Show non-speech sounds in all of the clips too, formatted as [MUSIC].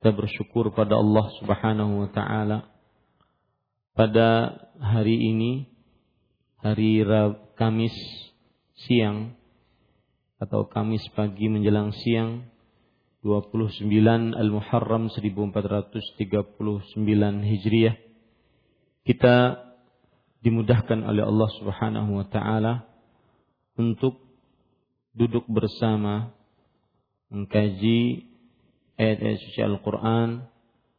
kita bersyukur pada Allah Subhanahu wa taala. Pada hari ini hari Kamis siang atau Kamis pagi menjelang siang 29 Al-Muharram 1439 Hijriah kita dimudahkan oleh Allah Subhanahu wa taala untuk duduk bersama mengkaji ayat-ayat suci Al-Quran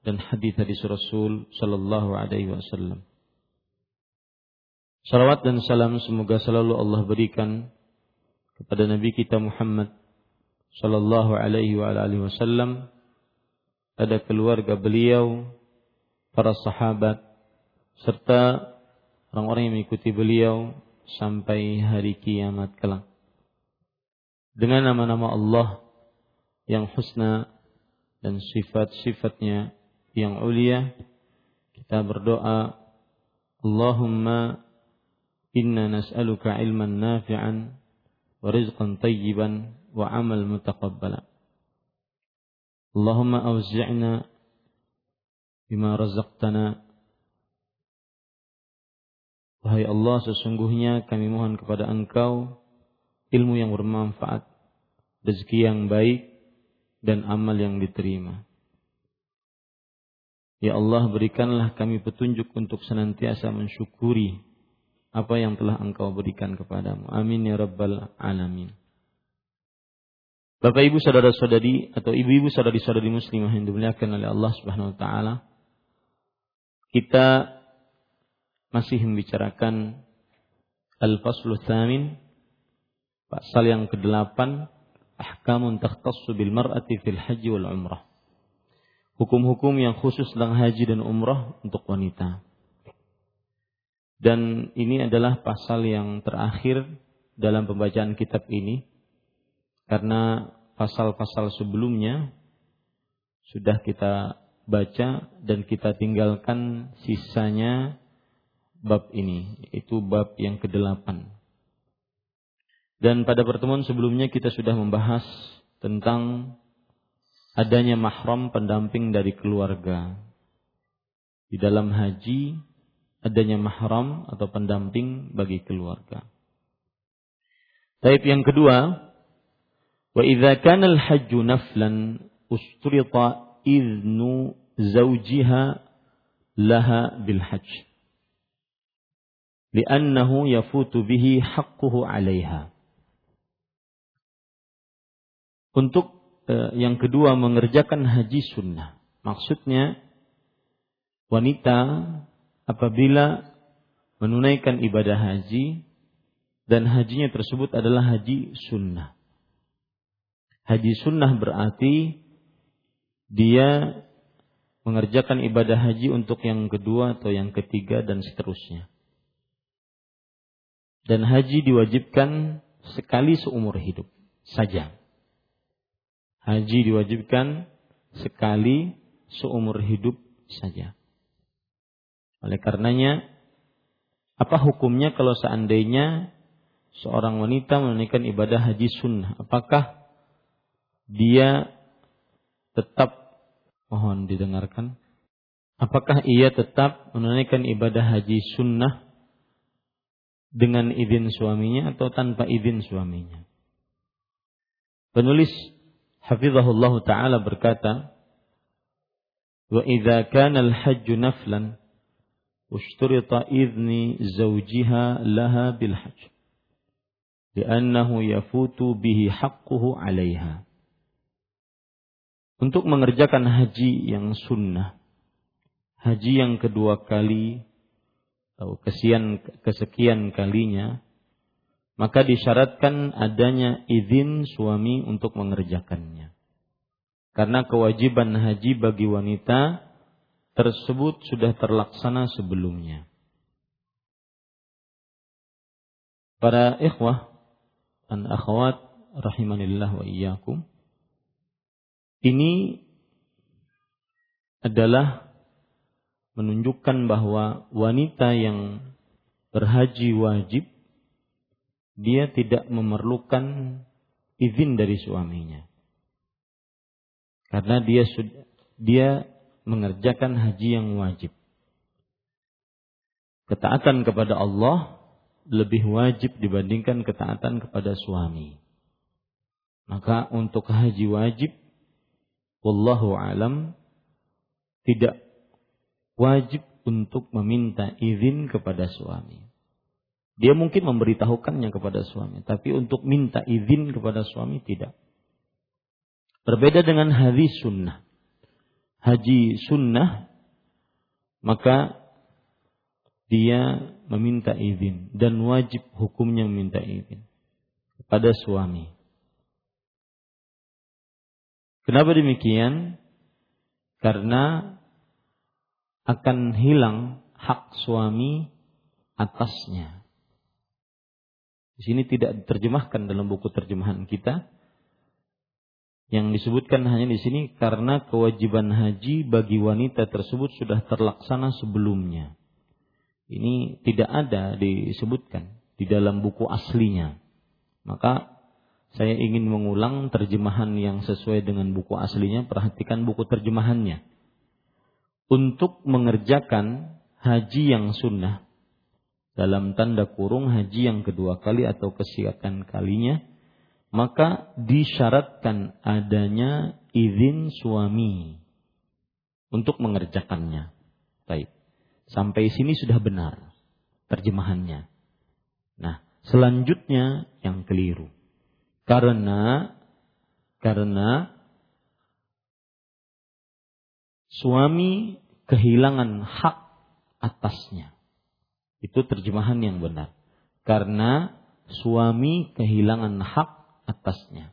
dan hadis-hadis Rasul Sallallahu Alaihi Wasallam. Salawat dan salam semoga selalu Allah berikan kepada Nabi kita Muhammad Sallallahu Alaihi Wasallam, pada keluarga beliau, para sahabat, serta orang-orang yang mengikuti beliau sampai hari kiamat kelak. Dengan nama-nama Allah yang husna dan sifat-sifatnya yang ulia kita berdoa Allahumma inna nas'aluka ilman nafi'an wa rizqan tayyiban wa amal mutaqabbala. Allahumma awzi'na bima razaqtana. Wahai Allah sesungguhnya kami mohon kepada Engkau ilmu yang bermanfaat rezeki yang baik dan amal yang diterima. Ya Allah berikanlah kami petunjuk untuk senantiasa mensyukuri apa yang telah engkau berikan kepadamu. Amin ya rabbal alamin. Bapak ibu saudara saudari atau ibu-ibu saudari saudari muslimah yang dimuliakan oleh Allah subhanahu wa ta'ala. Kita masih membicarakan Al-Faslu Thamin. Pasal yang ke-8 ahkamun takhtassu bil mar'ati fil haji wal umrah. Hukum-hukum yang khusus tentang haji dan umrah untuk wanita. Dan ini adalah pasal yang terakhir dalam pembacaan kitab ini. Karena pasal-pasal sebelumnya sudah kita baca dan kita tinggalkan sisanya bab ini, itu bab yang kedelapan. Dan pada pertemuan sebelumnya kita sudah membahas tentang adanya mahram pendamping dari keluarga. Di dalam haji adanya mahram atau pendamping bagi keluarga. Taib yang kedua, wa idza kana al-hajju naflan usturita idnu zawjiha laha bil hajj. Li'annahu yafutu bihi haqquhu 'alaiha. Untuk eh, yang kedua mengerjakan haji sunnah. Maksudnya wanita apabila menunaikan ibadah haji dan hajinya tersebut adalah haji sunnah. Haji sunnah berarti dia mengerjakan ibadah haji untuk yang kedua atau yang ketiga dan seterusnya. Dan haji diwajibkan sekali seumur hidup saja. Haji diwajibkan sekali seumur hidup saja. Oleh karenanya, apa hukumnya kalau seandainya seorang wanita menunaikan ibadah haji sunnah? Apakah dia tetap mohon didengarkan? Apakah ia tetap menunaikan ibadah haji sunnah dengan izin suaminya atau tanpa izin suaminya? Penulis hafizahullah taala berkata wa idza kana al-hajj naflan ushturita idni zawjiha laha bil hajj li'annahu yafutu bihi untuk mengerjakan haji yang sunnah haji yang kedua kali atau kesian kesekian kalinya maka disyaratkan adanya izin suami untuk mengerjakannya. Karena kewajiban haji bagi wanita tersebut sudah terlaksana sebelumnya. Para ikhwah dan akhwat rahimanillah wa iyyakum. Ini adalah menunjukkan bahwa wanita yang berhaji wajib dia tidak memerlukan izin dari suaminya. Karena dia sudah dia mengerjakan haji yang wajib. Ketaatan kepada Allah lebih wajib dibandingkan ketaatan kepada suami. Maka untuk haji wajib wallahu alam tidak wajib untuk meminta izin kepada suami. Dia mungkin memberitahukannya kepada suami, tapi untuk minta izin kepada suami tidak. Berbeda dengan hadis sunnah. Haji sunnah, maka dia meminta izin dan wajib hukumnya meminta izin kepada suami. Kenapa demikian? Karena akan hilang hak suami atasnya. Di sini tidak diterjemahkan dalam buku terjemahan kita, yang disebutkan hanya di sini karena kewajiban haji bagi wanita tersebut sudah terlaksana sebelumnya. Ini tidak ada disebutkan di dalam buku aslinya. Maka saya ingin mengulang terjemahan yang sesuai dengan buku aslinya, perhatikan buku terjemahannya. Untuk mengerjakan haji yang sunnah, dalam tanda kurung haji yang kedua kali atau kesiapan kalinya, maka disyaratkan adanya izin suami untuk mengerjakannya. Baik. Sampai sini sudah benar terjemahannya. Nah, selanjutnya yang keliru. Karena karena suami kehilangan hak atasnya. Itu terjemahan yang benar. Karena suami kehilangan hak atasnya.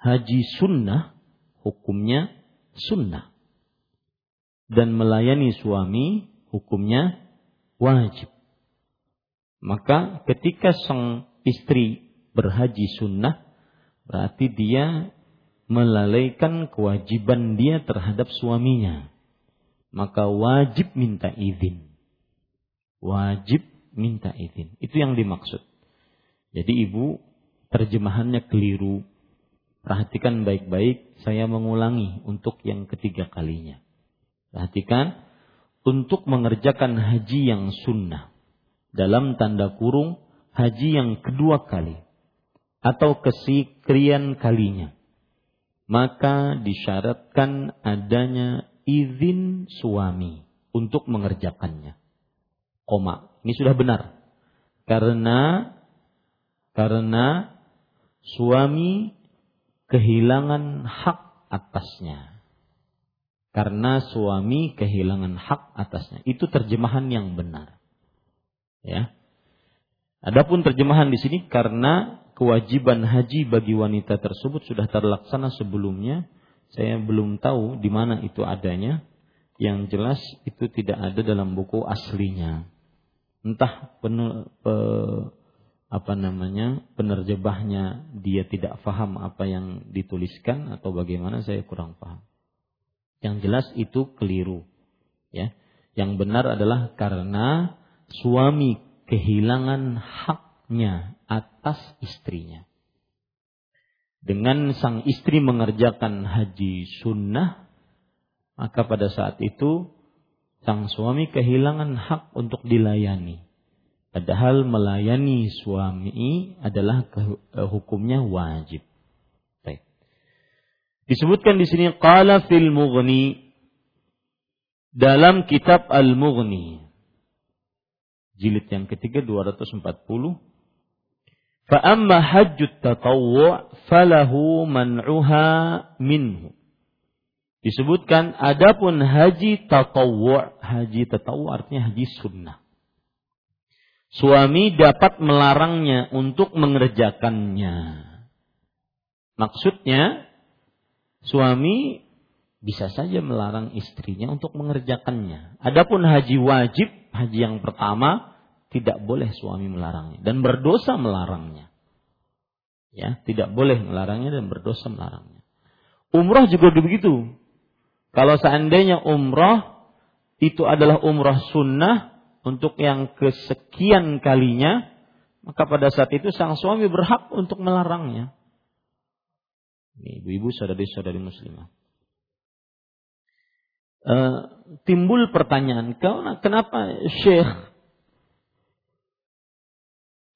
Haji sunnah hukumnya sunnah. Dan melayani suami hukumnya wajib. Maka ketika sang istri berhaji sunnah, berarti dia melalaikan kewajiban dia terhadap suaminya. Maka wajib minta izin. Wajib minta izin. Itu yang dimaksud. Jadi ibu terjemahannya keliru. Perhatikan baik-baik, saya mengulangi untuk yang ketiga kalinya. Perhatikan, untuk mengerjakan haji yang sunnah. Dalam tanda kurung, haji yang kedua kali. Atau kesikrian kalinya. Maka disyaratkan adanya izin suami untuk mengerjakannya. Koma, ini sudah benar. Karena karena suami kehilangan hak atasnya. Karena suami kehilangan hak atasnya. Itu terjemahan yang benar. Ya. Adapun terjemahan di sini karena kewajiban haji bagi wanita tersebut sudah terlaksana sebelumnya, saya belum tahu di mana itu adanya. Yang jelas itu tidak ada dalam buku aslinya. Entah penuh, pe, apa namanya penerjemahnya dia tidak paham apa yang dituliskan atau bagaimana saya kurang paham. Yang jelas itu keliru. Ya. Yang benar adalah karena suami kehilangan haknya atas istrinya. Dengan sang istri mengerjakan haji sunnah, maka pada saat itu sang suami kehilangan hak untuk dilayani. Padahal melayani suami adalah eh, hukumnya wajib. Baik. Disebutkan di sini qala fil mughni dalam kitab Al-Mughni jilid yang ketiga 240 fa amma hajjut tatawwu' falahu man'uha minhu disebutkan adapun haji tatawwu' haji tatawwu' artinya haji sunnah suami dapat melarangnya untuk mengerjakannya maksudnya suami bisa saja melarang istrinya untuk mengerjakannya. Adapun haji wajib, haji yang pertama tidak boleh suami melarangnya dan berdosa melarangnya. Ya, tidak boleh melarangnya dan berdosa melarangnya. Umroh juga begitu. Kalau seandainya umroh itu adalah umroh sunnah untuk yang kesekian kalinya, maka pada saat itu sang suami berhak untuk melarangnya. Ini ibu-ibu saudari-saudari muslimah. Uh, timbul pertanyaan, kenapa Syekh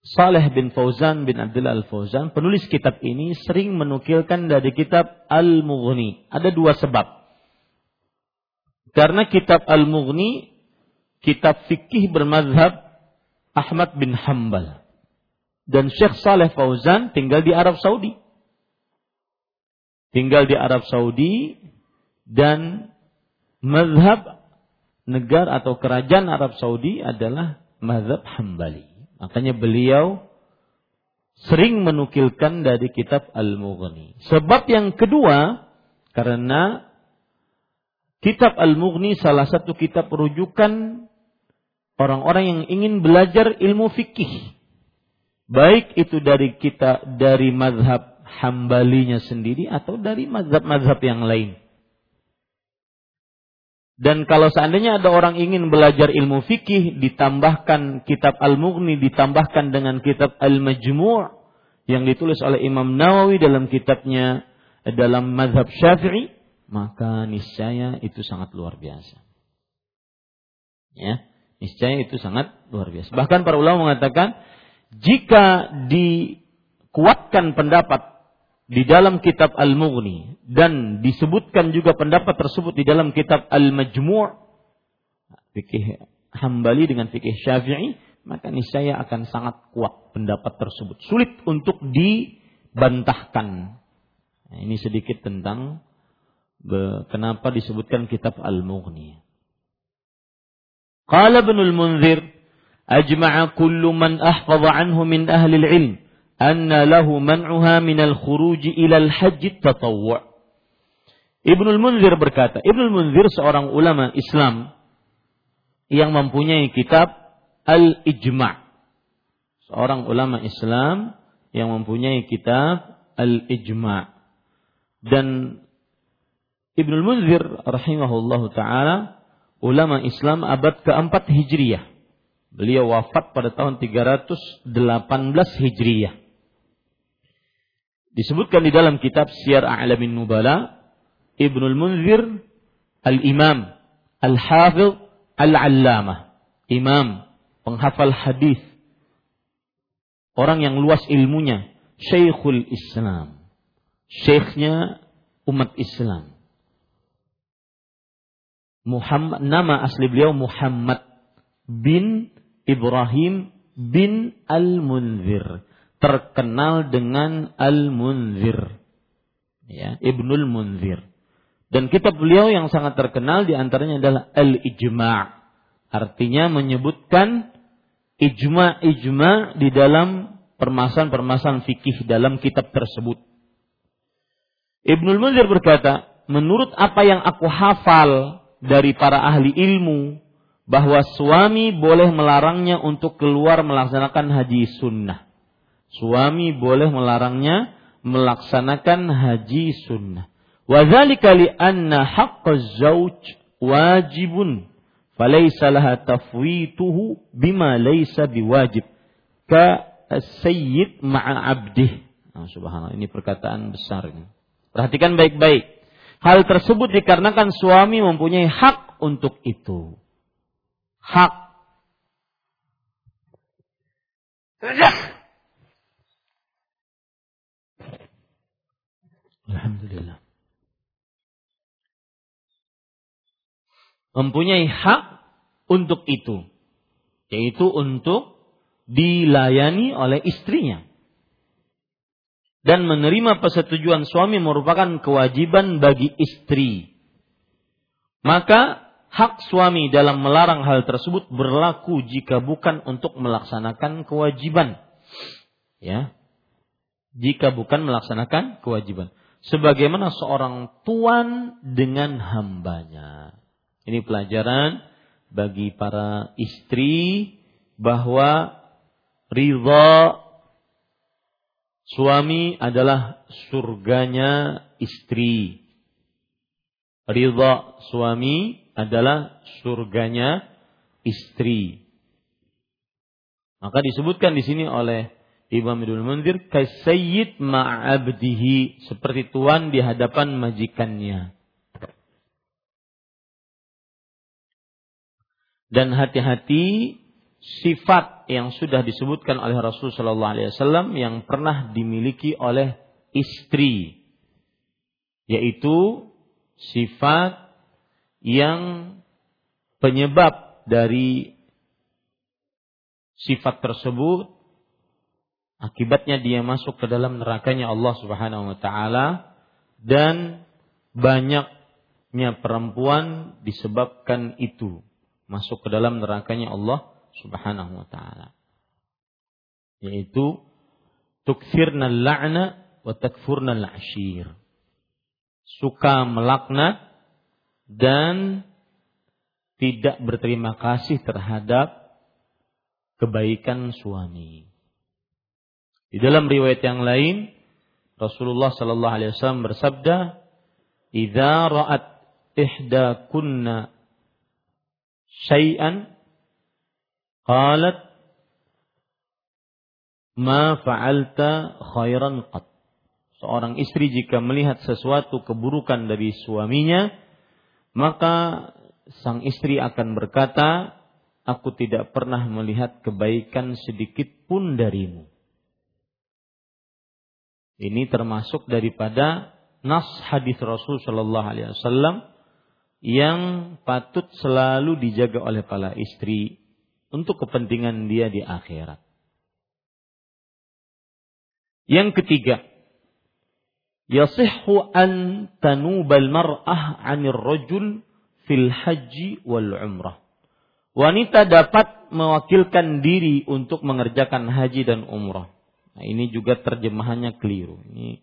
Saleh bin Fauzan bin Abdullah Al-Fauzan, penulis kitab ini sering menukilkan dari kitab Al-Mughni. Ada dua sebab. Karena kitab Al-Mughni, kitab fikih bermazhab Ahmad bin Hambal. Dan Syekh Saleh Fauzan tinggal di Arab Saudi. Tinggal di Arab Saudi dan mazhab negara atau kerajaan Arab Saudi adalah mazhab Hambali. Makanya beliau sering menukilkan dari kitab Al-Mughni. Sebab yang kedua, karena kitab Al-Mughni salah satu kitab rujukan orang-orang yang ingin belajar ilmu fikih. Baik itu dari kita dari mazhab hambalinya sendiri atau dari mazhab-mazhab yang lain. Dan kalau seandainya ada orang ingin belajar ilmu fikih, ditambahkan kitab Al-Mughni, ditambahkan dengan kitab Al-Majmu' yang ditulis oleh Imam Nawawi dalam kitabnya dalam mazhab Syafi'i, maka niscaya itu sangat luar biasa. Ya, niscaya itu sangat luar biasa. Bahkan para ulama mengatakan jika dikuatkan pendapat di dalam kitab Al-Mughni dan disebutkan juga pendapat tersebut di dalam kitab Al-Majmu' fikih Hambali dengan fikih Syafi'i maka niscaya akan sangat kuat pendapat tersebut sulit untuk dibantahkan nah, ini sedikit tentang kenapa disebutkan kitab Al-Mughni? Qala Ibnul Munzir ajma'a kullu man ahfaza anhu min ahli al-ilm anna lahu man'uha minal khuruji ilal haji tatawwu' Ibnul Munzir berkata, Ibnul Munzir seorang ulama Islam yang mempunyai kitab Al-Ijma' seorang ulama Islam yang mempunyai kitab Al-Ijma' dan Ibnul Munzir rahimahullahu taala ulama Islam abad keempat Hijriyah. Beliau wafat pada tahun 318 Hijriyah. Disebutkan di dalam kitab Syiar A'lamin Nubala, Ibnul Munzir, Al-Imam, Al-Hafidh, Al-Allamah. Imam, penghafal hadis, orang yang luas ilmunya, Syekhul Islam. Syekhnya umat Islam. Muhammad nama asli beliau Muhammad bin Ibrahim bin Al-Munzir terkenal dengan Al-Munzir. Ya, Ibnul Munzir. Dan kitab beliau yang sangat terkenal di antaranya adalah Al-Ijma' artinya menyebutkan ijma-ijma di dalam permasalahan-permasalahan fikih dalam kitab tersebut. Ibnul Munzir berkata, menurut apa yang aku hafal dari para ahli ilmu, bahwa suami boleh melarangnya untuk keluar melaksanakan haji sunnah. Suami boleh melarangnya melaksanakan haji sunnah. Wadzalika li anna haqqaz zauj wajibun falaysa laha tafwituhu bima laysa biwajib ka sayyid ma'a abdih. Nah, subhanallah ini perkataan besar ini. Perhatikan baik-baik. Hal tersebut dikarenakan suami mempunyai hak untuk itu. Hak. Alhamdulillah. Mempunyai hak untuk itu. Yaitu untuk dilayani oleh istrinya dan menerima persetujuan suami merupakan kewajiban bagi istri. Maka hak suami dalam melarang hal tersebut berlaku jika bukan untuk melaksanakan kewajiban. Ya. Jika bukan melaksanakan kewajiban. Sebagaimana seorang tuan dengan hambanya. Ini pelajaran bagi para istri bahwa ridha Suami adalah surganya istri. Ridha suami adalah surganya istri. Maka disebutkan di sini oleh Imam Ibnu Munzir kasayyid ma'abdihi seperti tuan di hadapan majikannya. Dan hati-hati sifat yang sudah disebutkan oleh Rasul Shallallahu Alaihi Wasallam yang pernah dimiliki oleh istri, yaitu sifat yang penyebab dari sifat tersebut akibatnya dia masuk ke dalam nerakanya Allah Subhanahu wa taala dan banyaknya perempuan disebabkan itu masuk ke dalam nerakanya Allah Subhanahu wa taala. Yaitu tukfirna la'na wa takfurna al-ashir. Suka melaknat dan tidak berterima kasih terhadap kebaikan suami. Di dalam riwayat yang lain, Rasulullah sallallahu alaihi wasallam bersabda, "Idza ra'at ihda kunna syai'an Qalat ma fa'alta khairan qat. Seorang istri jika melihat sesuatu keburukan dari suaminya, maka sang istri akan berkata, aku tidak pernah melihat kebaikan sedikit pun darimu. Ini termasuk daripada nas hadis Rasul Shallallahu Alaihi Wasallam yang patut selalu dijaga oleh para istri untuk kepentingan dia di akhirat. Yang ketiga, yasihhu an tanubal mar'ah 'anil rajul fil haji wal umrah. Wanita dapat mewakilkan diri untuk mengerjakan haji dan umrah. Nah, ini juga terjemahannya keliru. Ini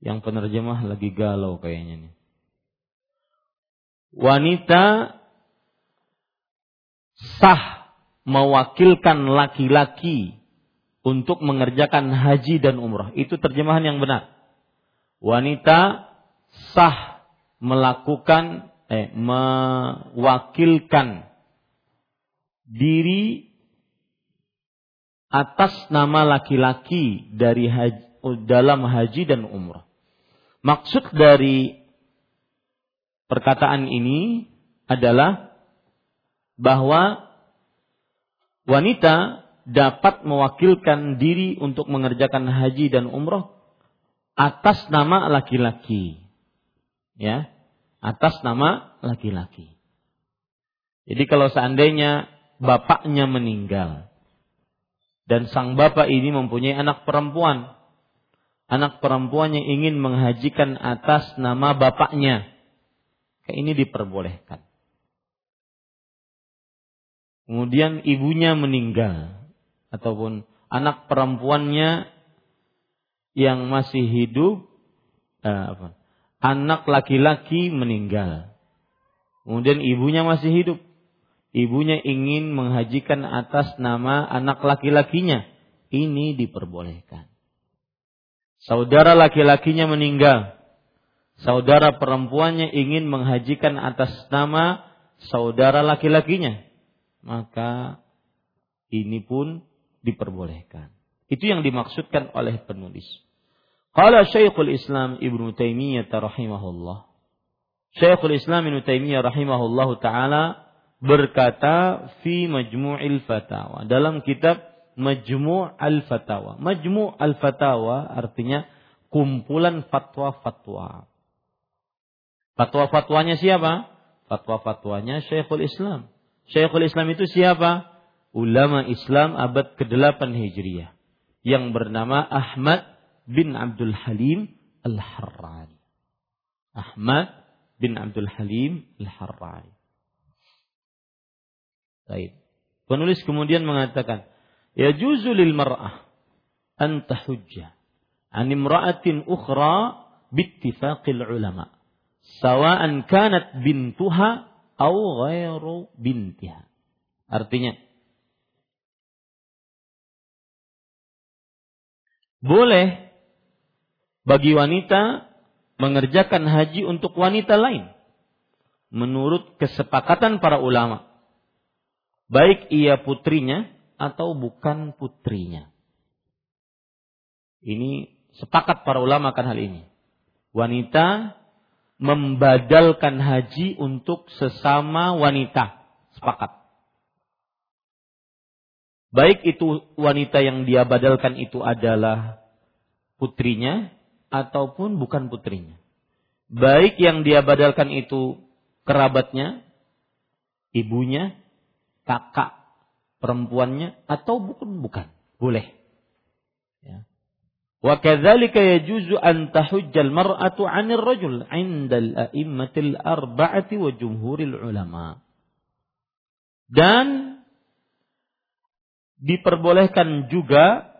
yang penerjemah lagi galau kayaknya nih. Wanita sah mewakilkan laki-laki untuk mengerjakan haji dan umrah. Itu terjemahan yang benar. Wanita sah melakukan eh mewakilkan diri atas nama laki-laki dari haji, dalam haji dan umrah. Maksud dari perkataan ini adalah bahwa wanita dapat mewakilkan diri untuk mengerjakan haji dan umroh atas nama laki-laki. Ya, atas nama laki-laki. Jadi kalau seandainya bapaknya meninggal dan sang bapak ini mempunyai anak perempuan, anak perempuannya ingin menghajikan atas nama bapaknya, ini diperbolehkan. Kemudian ibunya meninggal. Ataupun anak perempuannya yang masih hidup eh, apa, anak laki-laki meninggal. Kemudian ibunya masih hidup. Ibunya ingin menghajikan atas nama anak laki-lakinya. Ini diperbolehkan. Saudara laki-lakinya meninggal. Saudara perempuannya ingin menghajikan atas nama saudara laki-lakinya maka ini pun diperbolehkan. Itu yang dimaksudkan oleh penulis. Qala Syekhul Islam Ibnu Taimiyah rahimahullah. Syekhul Islam Ibnu Taimiyah rahimahullah taala berkata fi Majmu'il Fatawa dalam kitab Majmu' al-Fatawa. Majmu' al-Fatawa artinya kumpulan fatwa-fatwa. Fatwa-fatwanya siapa? Fatwa-fatwanya Syekhul Islam. Syekhul Islam itu siapa? Ulama Islam abad ke-8 Hijriah yang bernama Ahmad bin Abdul Halim Al-Harrani. Ahmad bin Abdul Halim Al-Harrani. Baik. Penulis kemudian mengatakan, "Ya juzu lil mar'ah an tahujja an imra'atin ukhra bittifaqil ulama, sawa'an kanat bintuha au ghairu bintiha. Artinya boleh bagi wanita mengerjakan haji untuk wanita lain menurut kesepakatan para ulama. Baik ia putrinya atau bukan putrinya. Ini sepakat para ulama akan hal ini. Wanita membadalkan haji untuk sesama wanita. Sepakat. Baik itu wanita yang dia badalkan itu adalah putrinya ataupun bukan putrinya. Baik yang dia badalkan itu kerabatnya, ibunya, kakak perempuannya atau bukan bukan. Boleh. Ya. Wa kadzalika yajuzu an tahujjal mar'atu 'anil rajul 'inda al-a'immatil arba'ati wa jumhuril ulama. Dan diperbolehkan juga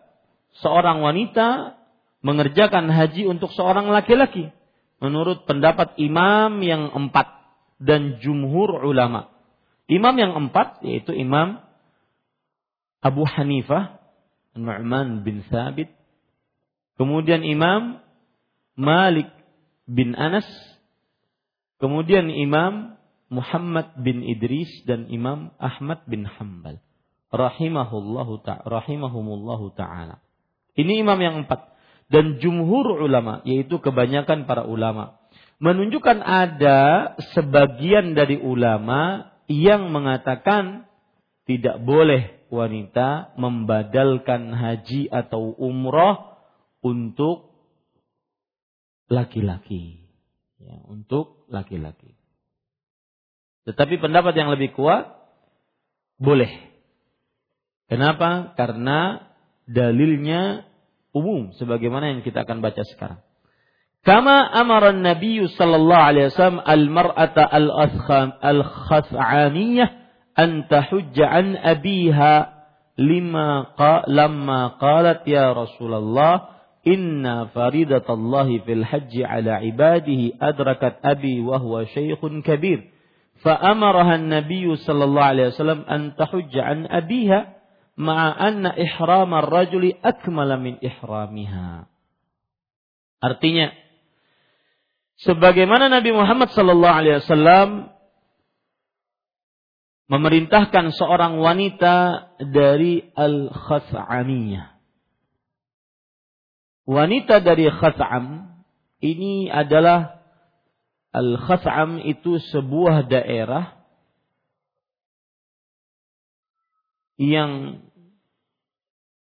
seorang wanita mengerjakan haji untuk seorang laki-laki menurut pendapat imam yang empat dan jumhur ulama. Imam yang empat yaitu Imam Abu Hanifah, Nu'man bin Sabit, Kemudian Imam Malik bin Anas. Kemudian Imam Muhammad bin Idris dan Imam Ahmad bin Hambal. Rahimahullahu ta'ala. Rahimahumullahu ta'ala. Ini imam yang empat. Dan jumhur ulama, yaitu kebanyakan para ulama. Menunjukkan ada sebagian dari ulama yang mengatakan tidak boleh wanita membadalkan haji atau umroh untuk laki-laki. Ya, untuk laki-laki. Tetapi pendapat yang lebih kuat boleh. Kenapa? Karena dalilnya umum sebagaimana yang kita akan baca sekarang. Kama amara Nabi sallallahu alaihi wasallam al-mar'ata al-khas'aniyah an tahujja an abiha lima qa lamma qalat ya Rasulullah Inna faridatallahi fil haji' ala ibadihi adrakat abi wa huwa syaikhun kabir. Fa'amaraha an-nabiy sallallahu alaihi wasallam an tahujja an abiha ma'a anna ihram ar-rajuli akmala min ihramiha. Artinya sebagaimana Nabi Muhammad sallallahu alaihi wasallam memerintahkan seorang wanita dari al-khas'amiyah wanita dari Khas'am ini adalah Al-Khas'am itu sebuah daerah yang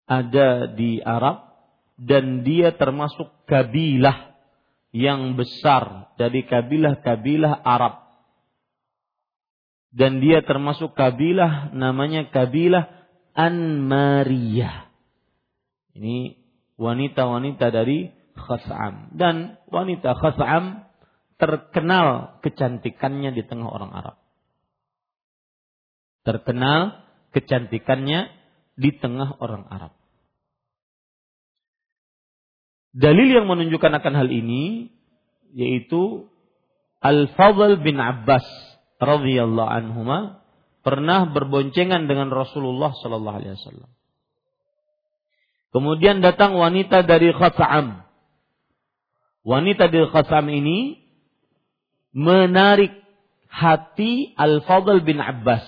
ada di Arab dan dia termasuk kabilah yang besar dari kabilah-kabilah Arab. Dan dia termasuk kabilah namanya kabilah Anmariyah. Ini wanita-wanita dari Khas'am. Dan wanita Khas'am terkenal kecantikannya di tengah orang Arab. Terkenal kecantikannya di tengah orang Arab. Dalil yang menunjukkan akan hal ini yaitu Al-Fadl bin Abbas radhiyallahu anhuma pernah berboncengan dengan Rasulullah sallallahu alaihi wasallam. Kemudian datang wanita dari Khat'am. Wanita dari Khat'am ini menarik hati Al-Fadl bin Abbas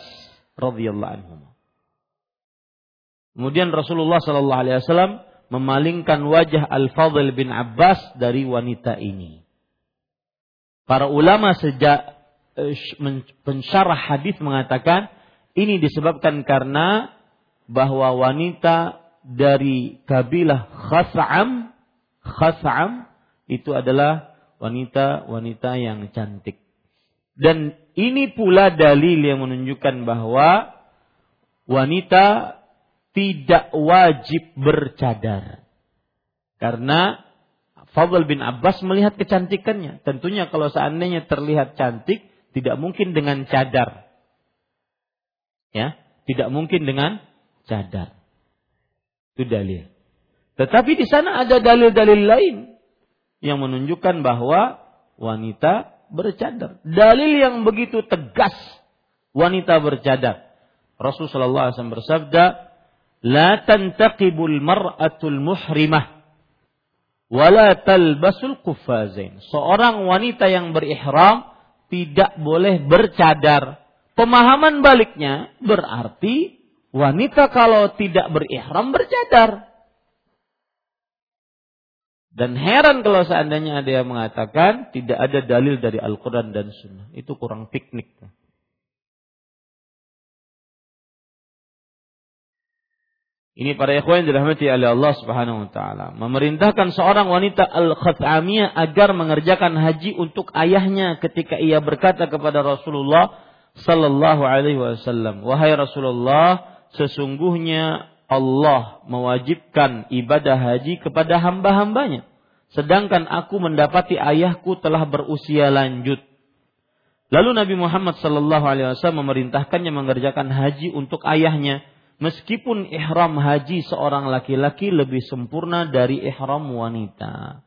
radhiyallahu anhu. Kemudian Rasulullah sallallahu alaihi wasallam memalingkan wajah Al-Fadl bin Abbas dari wanita ini. Para ulama sejak eh, pensyarah hadis mengatakan ini disebabkan karena bahwa wanita dari kabilah Khas'am Khas'am itu adalah wanita-wanita yang cantik. Dan ini pula dalil yang menunjukkan bahwa wanita tidak wajib bercadar. Karena Fadl bin Abbas melihat kecantikannya. Tentunya kalau seandainya terlihat cantik, tidak mungkin dengan cadar. Ya, tidak mungkin dengan cadar. Itu dalil. Tetapi di sana ada dalil-dalil lain yang menunjukkan bahwa wanita bercadar. Dalil yang begitu tegas wanita bercadar. Rasulullah SAW bersabda, "La tantaqibul mar'atul muhrimah wala talbasul kufazain." Seorang wanita yang berihram tidak boleh bercadar. Pemahaman baliknya berarti Wanita kalau tidak berihram bercadar. Dan heran kalau seandainya ada yang mengatakan tidak ada dalil dari Al-Quran dan Sunnah. Itu kurang piknik. Ini para ikhwan dirahmati oleh Allah Subhanahu wa taala, memerintahkan seorang wanita al-Khat'amiyah agar mengerjakan haji untuk ayahnya ketika ia berkata kepada Rasulullah sallallahu alaihi wasallam, "Wahai Rasulullah, sesungguhnya Allah mewajibkan ibadah haji kepada hamba-hambanya. Sedangkan aku mendapati ayahku telah berusia lanjut. Lalu Nabi Muhammad Sallallahu Alaihi Wasallam memerintahkannya mengerjakan haji untuk ayahnya, meskipun ihram haji seorang laki-laki lebih sempurna dari ihram wanita.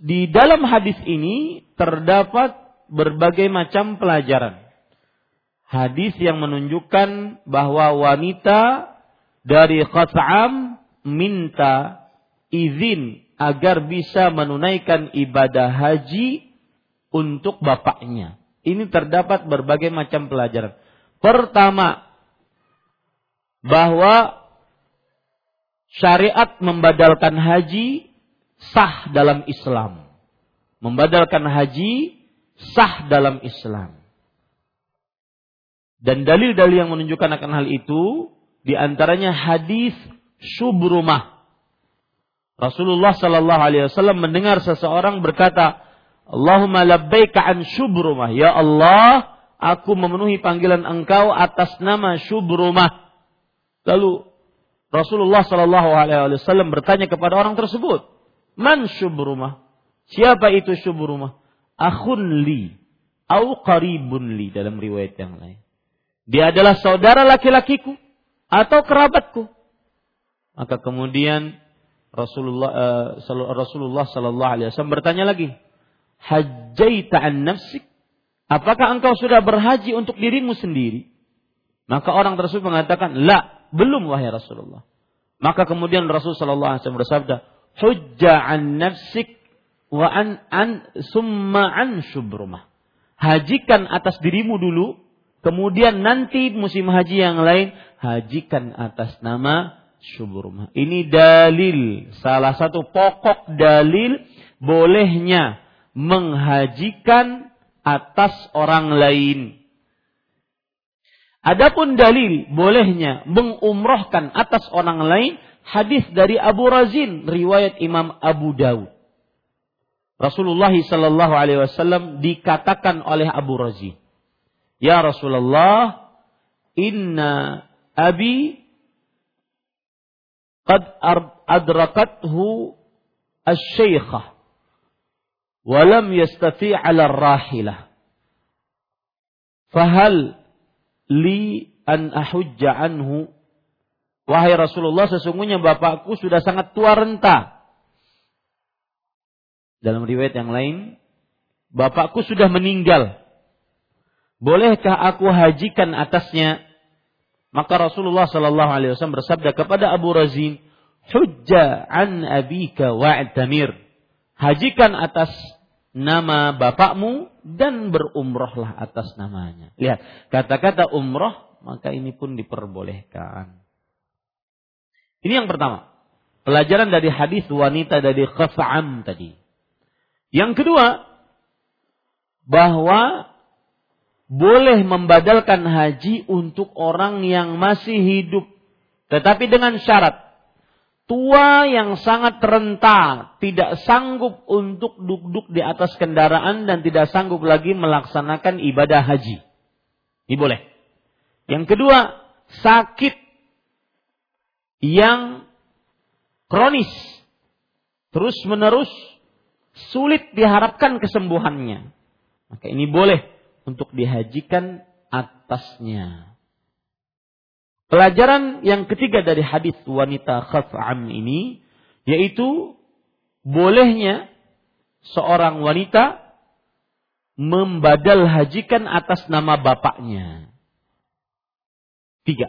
Di dalam hadis ini terdapat berbagai macam pelajaran hadis yang menunjukkan bahwa wanita dari Khat'am minta izin agar bisa menunaikan ibadah haji untuk bapaknya. Ini terdapat berbagai macam pelajaran. Pertama, bahwa syariat membadalkan haji sah dalam Islam. Membadalkan haji sah dalam Islam. Dan dalil-dalil yang menunjukkan akan hal itu di antaranya hadis Syubrumah. Rasulullah Shallallahu alaihi wasallam mendengar seseorang berkata, "Allahumma labbaika an Syubrumah." Ya Allah, aku memenuhi panggilan Engkau atas nama Syubrumah. Lalu Rasulullah Shallallahu alaihi wasallam bertanya kepada orang tersebut, "Man Syubrumah?" Siapa itu Syubrumah? Akhun li au qaribun li dalam riwayat yang lain. Dia adalah saudara laki-lakiku atau kerabatku. Maka kemudian Rasulullah uh, Rasulullah sallallahu alaihi wasallam bertanya lagi, "Hajjaita an nafsik?" Apakah engkau sudah berhaji untuk dirimu sendiri? Maka orang tersebut mengatakan, "La, belum wahai Rasulullah." Maka kemudian Rasul sallallahu alaihi wasallam bersabda, "Hujja an nafsik wa an an summa an syubrumah." Hajikan atas dirimu dulu Kemudian nanti musim haji yang lain hajikan atas nama syuburma. Ini dalil, salah satu pokok dalil bolehnya menghajikan atas orang lain. Adapun dalil bolehnya mengumrohkan atas orang lain hadis dari Abu Razin riwayat Imam Abu Dawud. Rasulullah Sallallahu Alaihi Wasallam dikatakan oleh Abu Razin, Ya Rasulullah, inna abi qad adrakathu asy-syaikhah wa lam yastati' 'ala ar-rahilah. Fahal li an ahujja anhu Wahai Rasulullah, sesungguhnya bapakku sudah sangat tua renta. Dalam riwayat yang lain, bapakku sudah meninggal. Bolehkah aku hajikan atasnya? Maka Rasulullah Shallallahu Alaihi Wasallam bersabda kepada Abu Razin, hujja an abika wa'tamir. Hajikan atas nama bapakmu dan berumrohlah atas namanya. Lihat, kata-kata umroh maka ini pun diperbolehkan. Ini yang pertama. Pelajaran dari hadis wanita dari Khaf'am tadi. Yang kedua, bahwa boleh membadalkan haji untuk orang yang masih hidup. Tetapi dengan syarat. Tua yang sangat renta, tidak sanggup untuk duduk di atas kendaraan dan tidak sanggup lagi melaksanakan ibadah haji. Ini boleh. Yang kedua, sakit yang kronis, terus menerus, sulit diharapkan kesembuhannya. Maka ini boleh untuk dihajikan atasnya. Pelajaran yang ketiga dari hadis wanita khaf'am ini yaitu bolehnya seorang wanita membadal hajikan atas nama bapaknya. Tiga.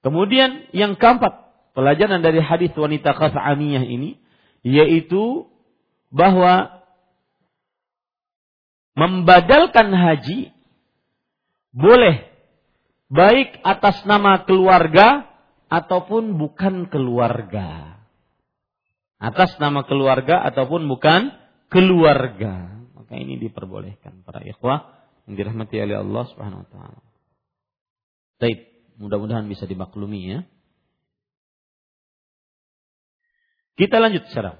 Kemudian yang keempat, pelajaran dari hadis wanita khas'aniyah ini yaitu bahwa membadalkan haji boleh baik atas nama keluarga ataupun bukan keluarga. Atas nama keluarga ataupun bukan keluarga. Maka ini diperbolehkan para ikhwah yang dirahmati oleh Allah Subhanahu wa taala. Baik. Mudah-mudahan bisa dimaklumi ya. Kita lanjut sekarang.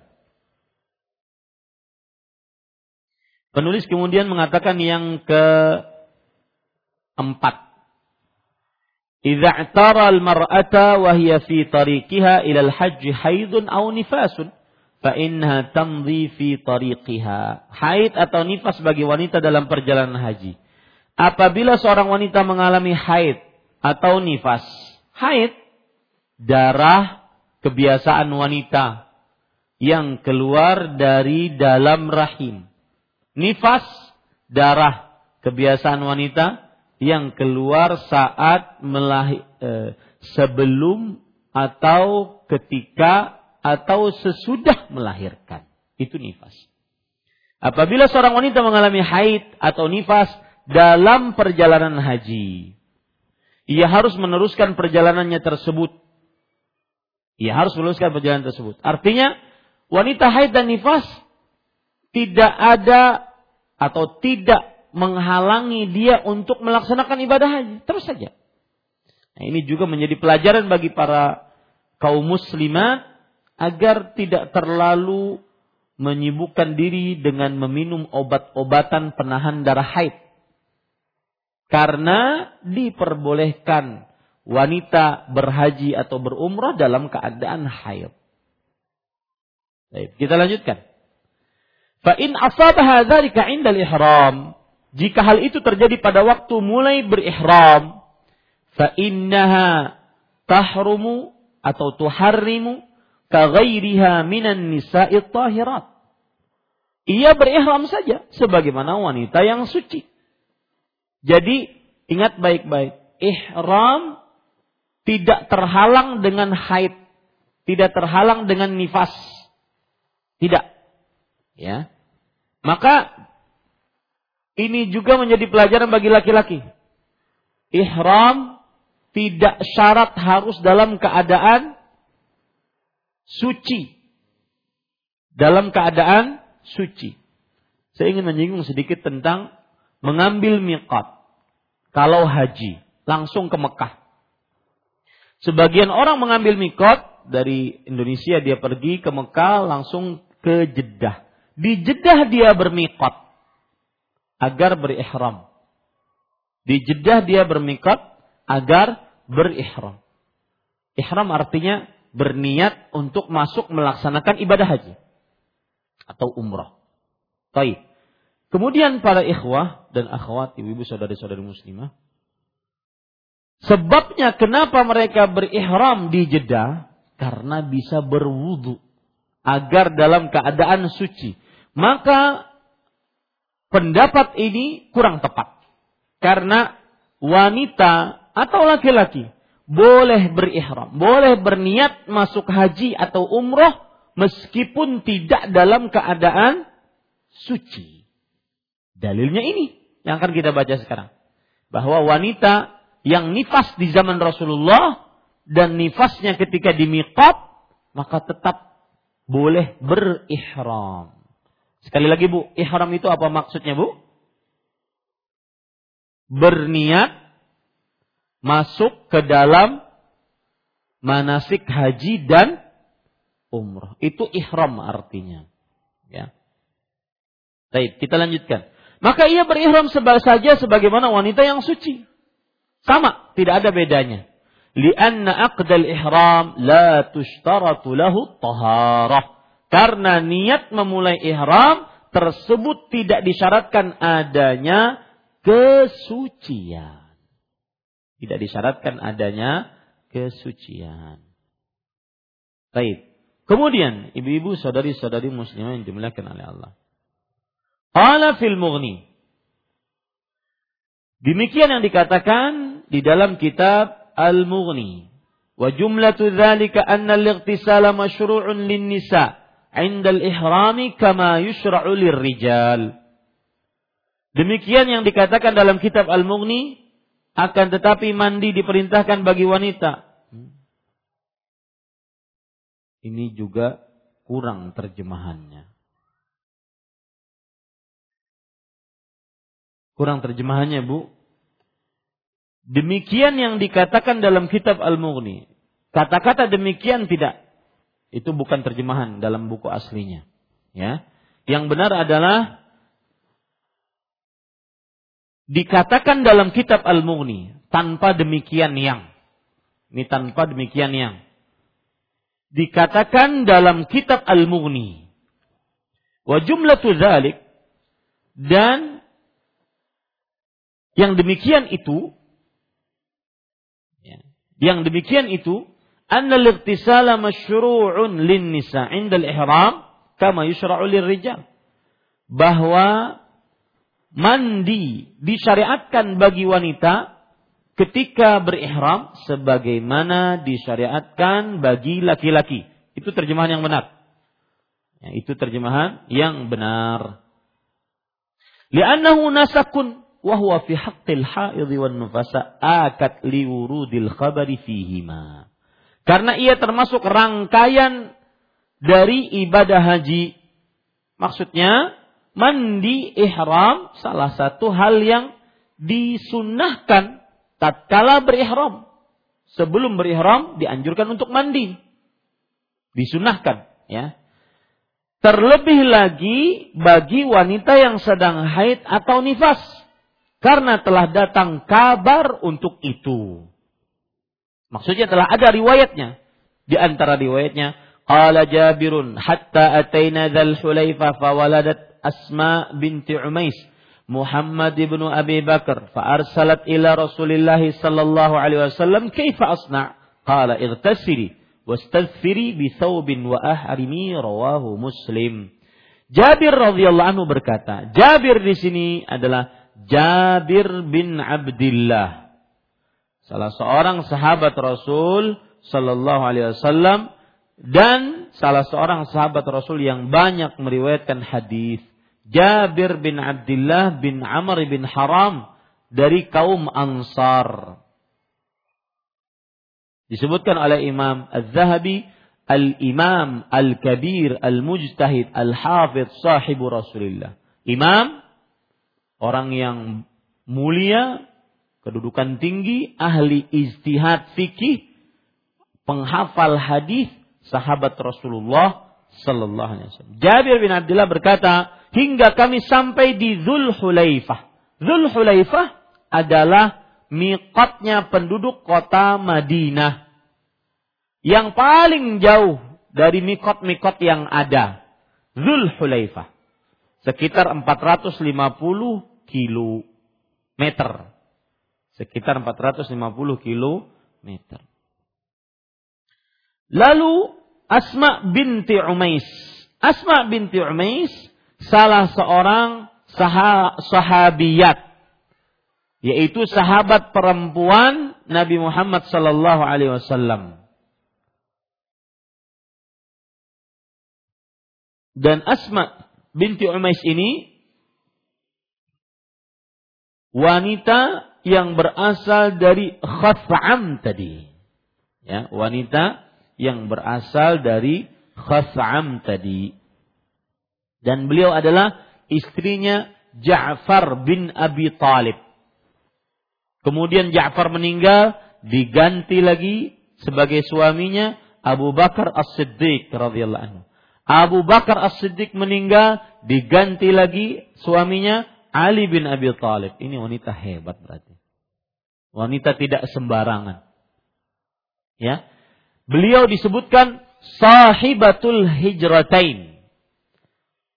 Penulis kemudian mengatakan yang. Idza i'tara al-mar'ata wa hiya fi tariqiha ila al-hajj haidun aw nifasun fa innaha tamdhi fi tariqiha. Haid atau nifas bagi wanita dalam perjalanan haji. Apabila seorang wanita mengalami haid atau nifas. Haid, darah kebiasaan wanita yang keluar dari dalam rahim. Nifas, darah kebiasaan wanita yang keluar saat melahir, eh, sebelum atau ketika atau sesudah melahirkan. Itu nifas. Apabila seorang wanita mengalami haid atau nifas dalam perjalanan haji, ia harus meneruskan perjalanannya tersebut. Ia harus meneruskan perjalanan tersebut. Artinya, wanita haid dan nifas tidak ada atau tidak menghalangi dia untuk melaksanakan ibadah haji. Terus saja. Nah, ini juga menjadi pelajaran bagi para kaum muslimat agar tidak terlalu menyibukkan diri dengan meminum obat-obatan penahan darah haid karena diperbolehkan wanita berhaji atau berumrah dalam keadaan haid. Baik, kita lanjutkan. Fa in asabaha dzalika 'inda ihram jika hal itu terjadi pada waktu mulai berihram, fa innaha tahrumu atau tuharrimu ka ghairiha minan nisa'i tahirat. Ia berihram saja sebagaimana wanita yang suci. Jadi ingat baik-baik, ihram tidak terhalang dengan haid, tidak terhalang dengan nifas. Tidak. Ya. Maka ini juga menjadi pelajaran bagi laki-laki. Ihram tidak syarat harus dalam keadaan suci. Dalam keadaan suci. Saya ingin menyinggung sedikit tentang mengambil miqat kalau haji langsung ke Mekah. Sebagian orang mengambil miqat dari Indonesia dia pergi ke Mekah langsung ke Jeddah. Di Jeddah dia bermiqat agar berihram. Di Jeddah dia bermiqat agar berihram. Ihram artinya berniat untuk masuk melaksanakan ibadah haji atau umrah. Baik. Kemudian para ikhwah dan akhwat, ibu-ibu saudari-saudari muslimah, Sebabnya kenapa mereka berihram di Jeddah? Karena bisa berwudu agar dalam keadaan suci. Maka pendapat ini kurang tepat. Karena wanita atau laki-laki boleh berihram, boleh berniat masuk haji atau umroh meskipun tidak dalam keadaan suci. Dalilnya ini yang akan kita baca sekarang. Bahwa wanita yang nifas di zaman Rasulullah dan nifasnya ketika di miqat maka tetap boleh berihram. Sekali lagi Bu, ihram itu apa maksudnya Bu? Berniat masuk ke dalam manasik haji dan umrah. Itu ihram artinya. Ya. Baik, kita lanjutkan. Maka ia berihram saja sebagaimana wanita yang suci. Sama, tidak ada bedanya. Lianna aqdal ihram la tushtaratu lahu taharah. Karena niat memulai ihram tersebut tidak disyaratkan adanya kesucian. Tidak disyaratkan adanya kesucian. Baik. Kemudian ibu-ibu saudari-saudari muslimah yang dimuliakan oleh Allah. Qala fil mughni. Demikian yang dikatakan di dalam kitab Al-Mughni. Wa jumlatu dzalika anna al-ightisala masyru'un lin-nisa' 'inda al-ihrami kama yushra'u lir-rijal. Demikian yang dikatakan dalam kitab Al-Mughni akan tetapi mandi diperintahkan bagi wanita. Ini juga kurang terjemahannya. Kurang terjemahannya, Bu. Demikian yang dikatakan dalam kitab Al-Mughni. Kata-kata demikian tidak. Itu bukan terjemahan dalam buku aslinya. Ya. Yang benar adalah dikatakan dalam kitab Al-Mughni tanpa demikian yang. Ini tanpa demikian yang. Dikatakan dalam kitab Al-Mughni. Wa jumlatu dzalik dan yang demikian itu, ya, yang demikian itu, anna al-ightisala masyru'un lin nisa 'inda al-ihram kama yushra'u rijal. Bahwa mandi disyariatkan bagi wanita ketika berihram sebagaimana disyariatkan bagi laki-laki. Itu terjemahan yang benar. Ya, itu terjemahan yang benar. Li'annahu nasakun wa huwa fi haqqil haidhi wan nufasa akat liwurudil khabari fihima. Karena ia termasuk rangkaian dari ibadah haji. Maksudnya mandi ihram salah satu hal yang disunnahkan tatkala berihram. Sebelum berihram dianjurkan untuk mandi. Disunnahkan, ya. Terlebih lagi bagi wanita yang sedang haid atau nifas karena telah datang kabar untuk itu. Maksudnya telah ada riwayatnya. Di antara riwayatnya, qala Jabirun hatta ataina dzal Hulaifa fawaladat Asma binti Umais Muhammad ibnu Abi Bakar fa arsalat ila Rasulillah sallallahu alaihi wasallam kaifa asna? Qala igtasili wastaghfiri bi wa ahrimi rawahu Muslim. Jabir radhiyallahu anhu berkata, Jabir di sini adalah Jabir bin Abdullah. Salah seorang sahabat Rasul sallallahu alaihi wasallam dan salah seorang sahabat Rasul yang banyak meriwayatkan hadis. Jabir bin Abdullah bin Amr bin Haram dari kaum Ansar. Disebutkan oleh Imam Az-Zahabi Al-Imam Al-Kabir Al-Mujtahid Al-Hafidh Sahibu Rasulullah. Imam orang yang mulia, kedudukan tinggi, ahli istihad fikih, penghafal hadis, sahabat Rasulullah sallallahu alaihi wasallam. Jabir bin Abdullah berkata, hingga kami sampai di Zulhulaifah. Zulhulaifah adalah miqatnya penduduk kota Madinah. Yang paling jauh dari mikot-mikot yang ada. Zulhulaifah. Sekitar 450 kilometer. Sekitar 450 kilometer. Lalu Asma binti Umais. Asma binti Umais salah seorang sah sahabiyat yaitu sahabat perempuan Nabi Muhammad sallallahu alaihi wasallam. Dan Asma binti Umais ini wanita yang berasal dari Khaf'am tadi. Ya, wanita yang berasal dari Khas'am tadi. Dan beliau adalah istrinya Ja'far bin Abi Talib. Kemudian Ja'far meninggal, diganti lagi sebagai suaminya Abu Bakar As-Siddiq radhiyallahu anhu. Abu Bakar As-Siddiq meninggal, diganti lagi suaminya Ali bin Abi Talib. Ini wanita hebat berarti. Wanita tidak sembarangan. Ya, Beliau disebutkan sahibatul hijratain.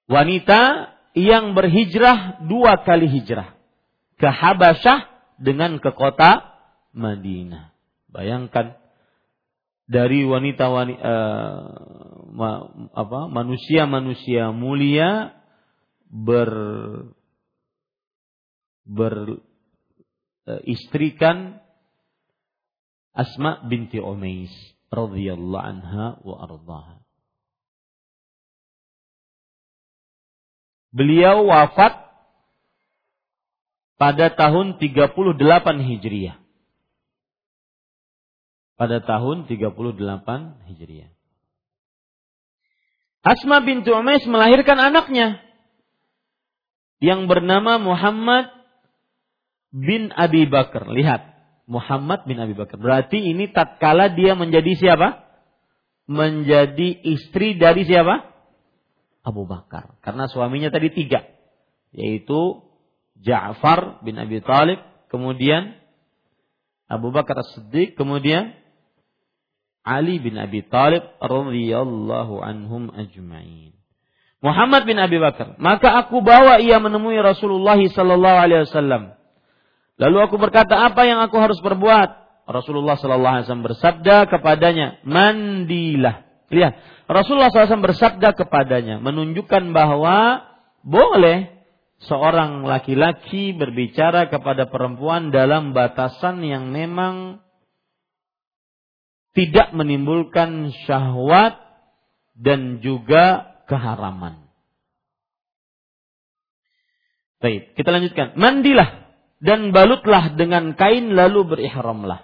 Wanita yang berhijrah dua kali hijrah. Ke Habasyah dengan ke kota Madinah. Bayangkan dari wanita wanita uh, ma, apa manusia-manusia mulia ber ber istrikan Asma binti Umais radhiyallahu anha wa ardaha. Beliau wafat pada tahun 38 Hijriah. Pada tahun 38 Hijriah. Asma bintu Umais melahirkan anaknya yang bernama Muhammad bin Abi Bakar. Lihat, Muhammad bin Abi Bakar. Berarti ini tatkala dia menjadi siapa? Menjadi istri dari siapa? Abu Bakar. Karena suaminya tadi tiga. Yaitu Ja'far bin Abi Talib. Kemudian Abu Bakar As-Siddiq. Kemudian Ali bin Abi Talib radhiyallahu anhum ajma'in. Muhammad bin Abi Bakar. Maka aku bawa ia menemui Rasulullah sallallahu alaihi wasallam Lalu aku berkata, apa yang aku harus perbuat? Rasulullah Sallallahu Alaihi Wasallam bersabda kepadanya, mandilah. Lihat, Rasulullah SAW bersabda kepadanya, menunjukkan bahwa boleh seorang laki-laki berbicara kepada perempuan dalam batasan yang memang tidak menimbulkan syahwat dan juga keharaman. Baik, kita lanjutkan. Mandilah dan balutlah dengan kain lalu berihramlah.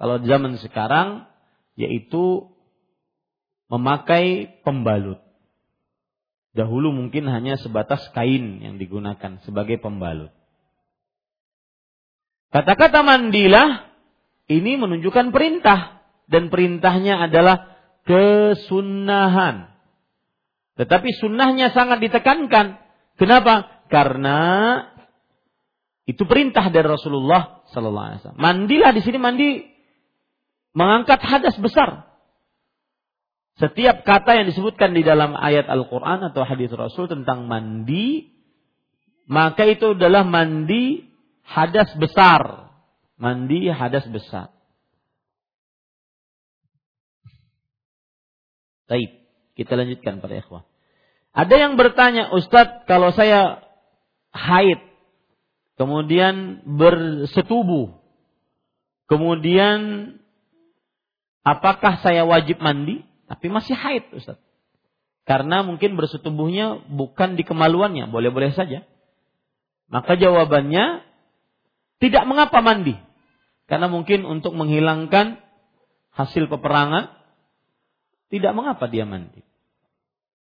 Kalau zaman sekarang yaitu memakai pembalut. Dahulu mungkin hanya sebatas kain yang digunakan sebagai pembalut. Kata-kata mandilah ini menunjukkan perintah dan perintahnya adalah kesunahan. Tetapi sunnahnya sangat ditekankan. Kenapa? Karena itu perintah dari Rasulullah sallallahu alaihi wasallam. Mandilah di sini mandi mengangkat hadas besar. Setiap kata yang disebutkan di dalam ayat Al-Qur'an atau hadis Rasul tentang mandi maka itu adalah mandi hadas besar. Mandi hadas besar. Baik, kita lanjutkan para ikhwah. Ada yang bertanya, Ustadz, kalau saya haid kemudian bersetubuh, kemudian apakah saya wajib mandi? Tapi masih haid, Ustaz. Karena mungkin bersetubuhnya bukan di kemaluannya, boleh-boleh saja. Maka jawabannya tidak mengapa mandi. Karena mungkin untuk menghilangkan hasil peperangan, tidak mengapa dia mandi.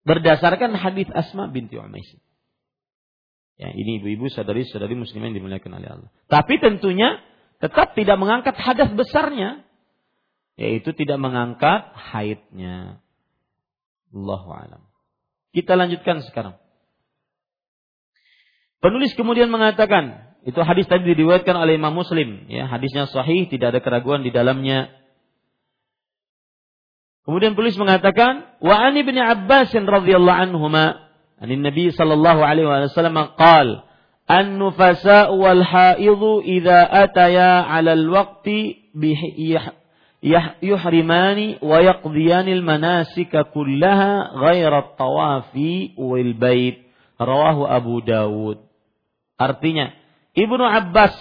Berdasarkan hadis Asma binti Umais. Ya, ini ibu-ibu sadari-sadari muslimin dimuliakan oleh Allah. Tapi tentunya tetap tidak mengangkat hadas besarnya. Yaitu tidak mengangkat haidnya. Allahu alam. Kita lanjutkan sekarang. Penulis kemudian mengatakan, itu hadis tadi diriwayatkan oleh Imam Muslim, ya, hadisnya sahih, tidak ada keraguan di dalamnya. Kemudian penulis mengatakan, wa bin Abbas radhiyallahu anhuma An Nabi sallallahu alaihi wasallam qaal An-nufasa wal إذا idza ataya 'ala al-waqti yuhrimani wa غير al-manasika kullaha ghaira at-tawafi Artinya, Ibnu Abbas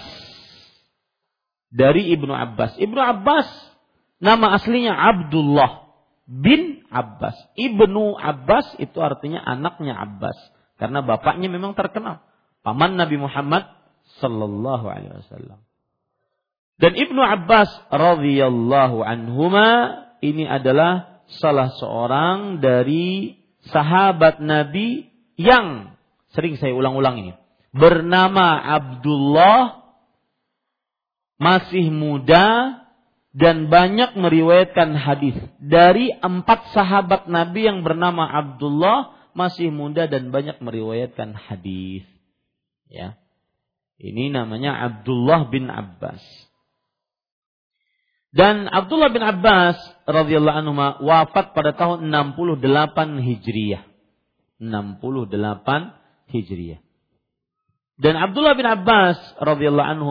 dari Ibnu Abbas. Ibnu Abbas nama aslinya Abdullah bin Abbas. Ibnu Abbas itu artinya anaknya Abbas karena bapaknya memang terkenal paman Nabi Muhammad sallallahu alaihi wasallam. Dan Ibnu Abbas radhiyallahu anhuma ini adalah salah seorang dari sahabat Nabi yang sering saya ulang-ulang ini bernama Abdullah masih muda dan banyak meriwayatkan hadis dari empat sahabat Nabi yang bernama Abdullah masih muda dan banyak meriwayatkan hadis. Ya. Ini namanya Abdullah bin Abbas. Dan Abdullah bin Abbas radhiyallahu anhu wafat pada tahun 68 Hijriah. 68 Hijriah. Dan Abdullah bin Abbas radhiyallahu anhu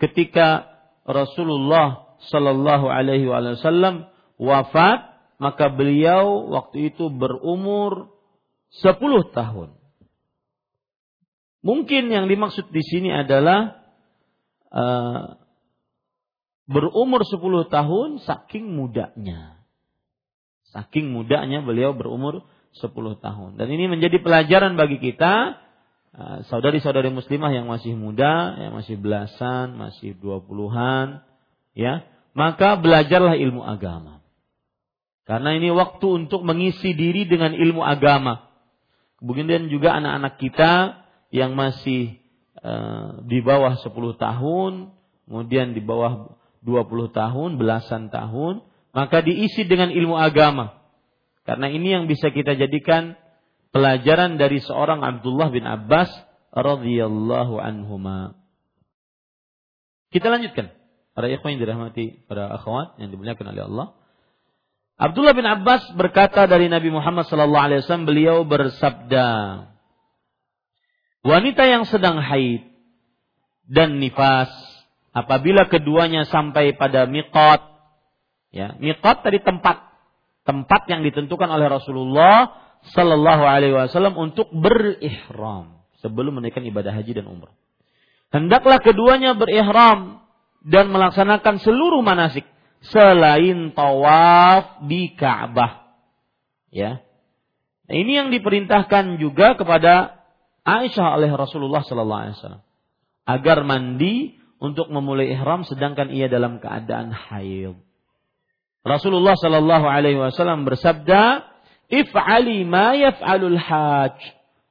ketika Rasulullah Sallallahu Alaihi Wasallam wafat, maka beliau waktu itu berumur 10 tahun. Mungkin yang dimaksud di sini adalah uh, berumur 10 tahun saking mudanya. Saking mudanya beliau berumur 10 tahun. Dan ini menjadi pelajaran bagi kita uh, saudari-saudari muslimah yang masih muda, yang masih belasan, masih dua puluhan, ya, maka belajarlah ilmu agama. Karena ini waktu untuk mengisi diri dengan ilmu agama. Kemudian juga anak-anak kita yang masih uh, di bawah 10 tahun, kemudian di bawah 20 tahun, belasan tahun, maka diisi dengan ilmu agama. Karena ini yang bisa kita jadikan pelajaran dari seorang Abdullah bin Abbas radhiyallahu anhuma. Kita lanjutkan. Para ikhwan yang dirahmati para akhwat yang dimuliakan oleh Allah. Abdullah bin Abbas berkata dari Nabi Muhammad sallallahu alaihi wasallam beliau bersabda Wanita yang sedang haid dan nifas apabila keduanya sampai pada miqat ya miqat tadi tempat tempat yang ditentukan oleh Rasulullah sallallahu alaihi wasallam untuk berihram sebelum menaikkan ibadah haji dan umrah. Hendaklah keduanya berihram dan melaksanakan seluruh manasik selain tawaf di Ka'bah. Ya. Nah, ini yang diperintahkan juga kepada Aisyah oleh Rasulullah sallallahu alaihi wasallam agar mandi untuk memulai ihram sedangkan ia dalam keadaan haid. Rasulullah sallallahu alaihi wasallam bersabda, "If'ali ma yaf'alul hajj,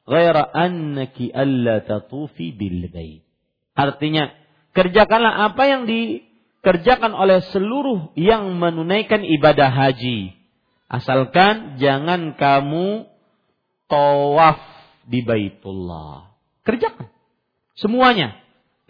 ghaira annaki alla tatufi bil bait." Artinya, kerjakanlah apa yang dikerjakan oleh seluruh yang menunaikan ibadah haji. Asalkan jangan kamu tawaf di Baitullah. Kerjakan. Semuanya.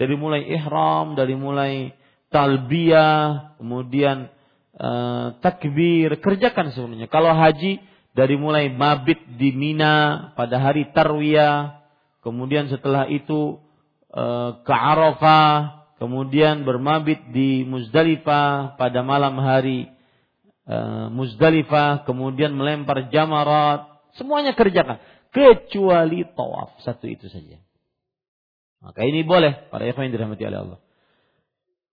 Dari mulai ihram, dari mulai talbiyah, kemudian uh, takbir, kerjakan semuanya. Kalau haji dari mulai mabit di Mina pada hari tarwiyah, kemudian setelah itu ke Arafah, kemudian bermabit di Muzdalifah pada malam hari uh, Muzdalifah, kemudian melempar jamarat, semuanya kerjakan kecuali tawaf satu itu saja. Maka ini boleh para ikhwan yang dirahmati oleh Allah.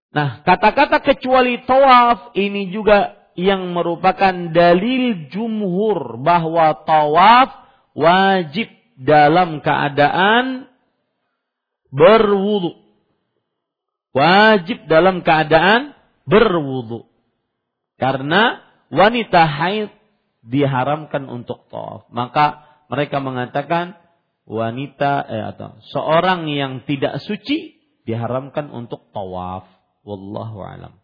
Nah, kata-kata kecuali tawaf ini juga yang merupakan dalil jumhur bahwa tawaf wajib dalam keadaan berwudu. Wajib dalam keadaan berwudu. Karena wanita haid diharamkan untuk tawaf. Maka mereka mengatakan wanita eh, atau seorang yang tidak suci diharamkan untuk tawaf. Wallahu alam.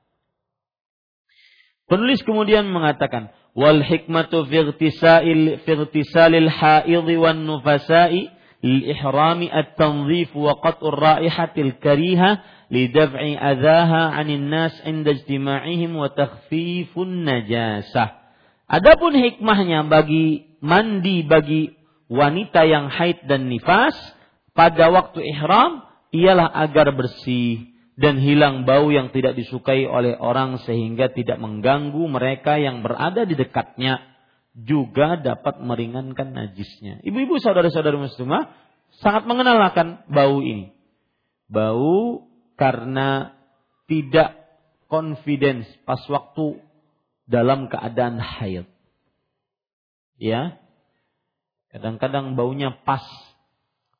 Penulis kemudian mengatakan wal hikmatu fi irtisalil haidhi wan nufasa'i للإحرام التنظيف وقطع الرائحة الكريهة لدفع أذاها عن الناس عند اجتماعهم وتخفيف النجاسة. Adapun hikmahnya bagi mandi bagi wanita yang haid dan nifas, pada waktu ihram ialah agar bersih dan hilang bau yang tidak disukai oleh orang sehingga tidak mengganggu mereka yang berada di dekatnya juga dapat meringankan najisnya. Ibu-ibu saudara-saudara muslimah sangat mengenal akan bau ini. Bau karena tidak confidence pas waktu dalam keadaan haid. Ya. Kadang-kadang baunya pas,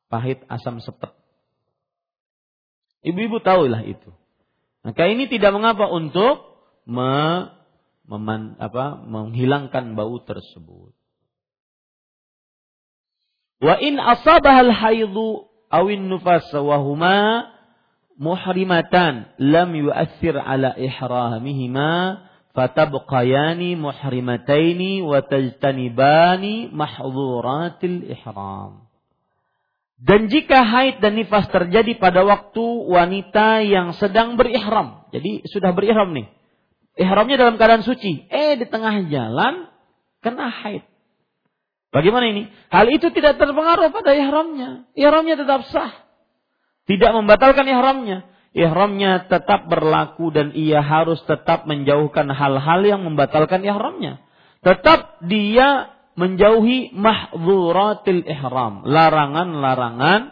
pahit, asam sepet. Ibu-ibu tahulah itu. Maka ini tidak mengapa untuk meman, apa, menghilangkan bau tersebut. Wa in asabah al haidu awin nufas wa huma muhrimatan lam yu'athir ala ihramihima fatabqayani muhrimataini wa tajtanibani mahdhuratil ihram. Dan jika haid dan nifas terjadi pada waktu wanita yang sedang berihram. Jadi sudah berihram nih. Ihramnya dalam keadaan suci. Eh di tengah jalan kena haid. Bagaimana ini? Hal itu tidak terpengaruh pada ihramnya. Ihramnya tetap sah. Tidak membatalkan ihramnya ihramnya tetap berlaku dan ia harus tetap menjauhkan hal-hal yang membatalkan ihramnya. Tetap dia menjauhi mahdzuratil ihram, larangan-larangan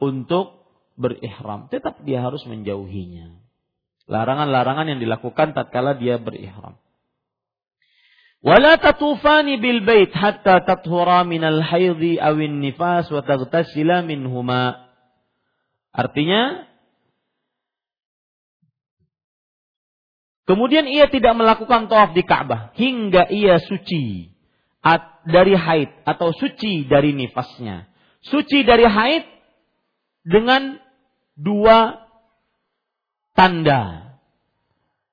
untuk berihram. Tetap dia harus menjauhinya. Larangan-larangan yang dilakukan tatkala dia berihram. Wala tatufani bil bait hatta tathura haidhi awin nifas wa taghtasila minhuma. Artinya Kemudian ia tidak melakukan tawaf di Ka'bah hingga ia suci dari haid atau suci dari nifasnya. Suci dari haid dengan dua tanda.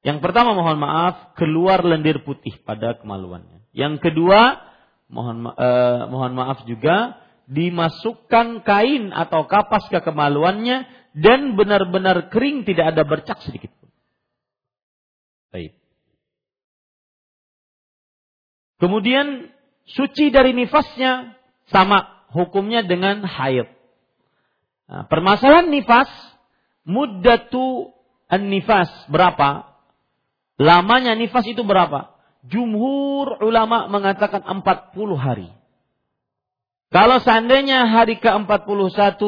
Yang pertama mohon maaf keluar lendir putih pada kemaluannya. Yang kedua mohon eh, mohon maaf juga dimasukkan kain atau kapas ke kemaluannya dan benar-benar kering tidak ada bercak sedikit Baik. Kemudian suci dari nifasnya sama hukumnya dengan haid. Nah, permasalahan nifas, muddatu an-nifas berapa? Lamanya nifas itu berapa? Jumhur ulama mengatakan 40 hari. Kalau seandainya hari ke-41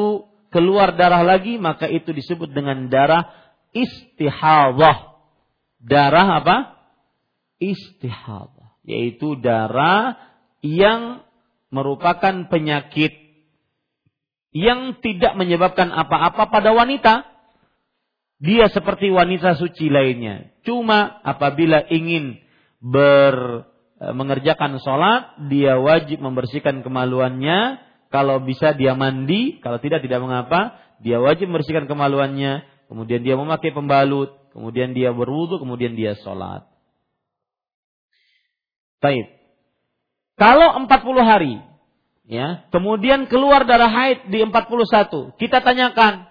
keluar darah lagi, maka itu disebut dengan darah istihadhah darah apa? Istihadah, yaitu darah yang merupakan penyakit yang tidak menyebabkan apa-apa pada wanita. Dia seperti wanita suci lainnya. Cuma apabila ingin ber e, mengerjakan sholat, dia wajib membersihkan kemaluannya. Kalau bisa dia mandi, kalau tidak tidak mengapa. Dia wajib membersihkan kemaluannya. Kemudian dia memakai pembalut kemudian dia berwudu, kemudian dia sholat. Baik. Kalau 40 hari, ya, kemudian keluar darah haid di 41, kita tanyakan,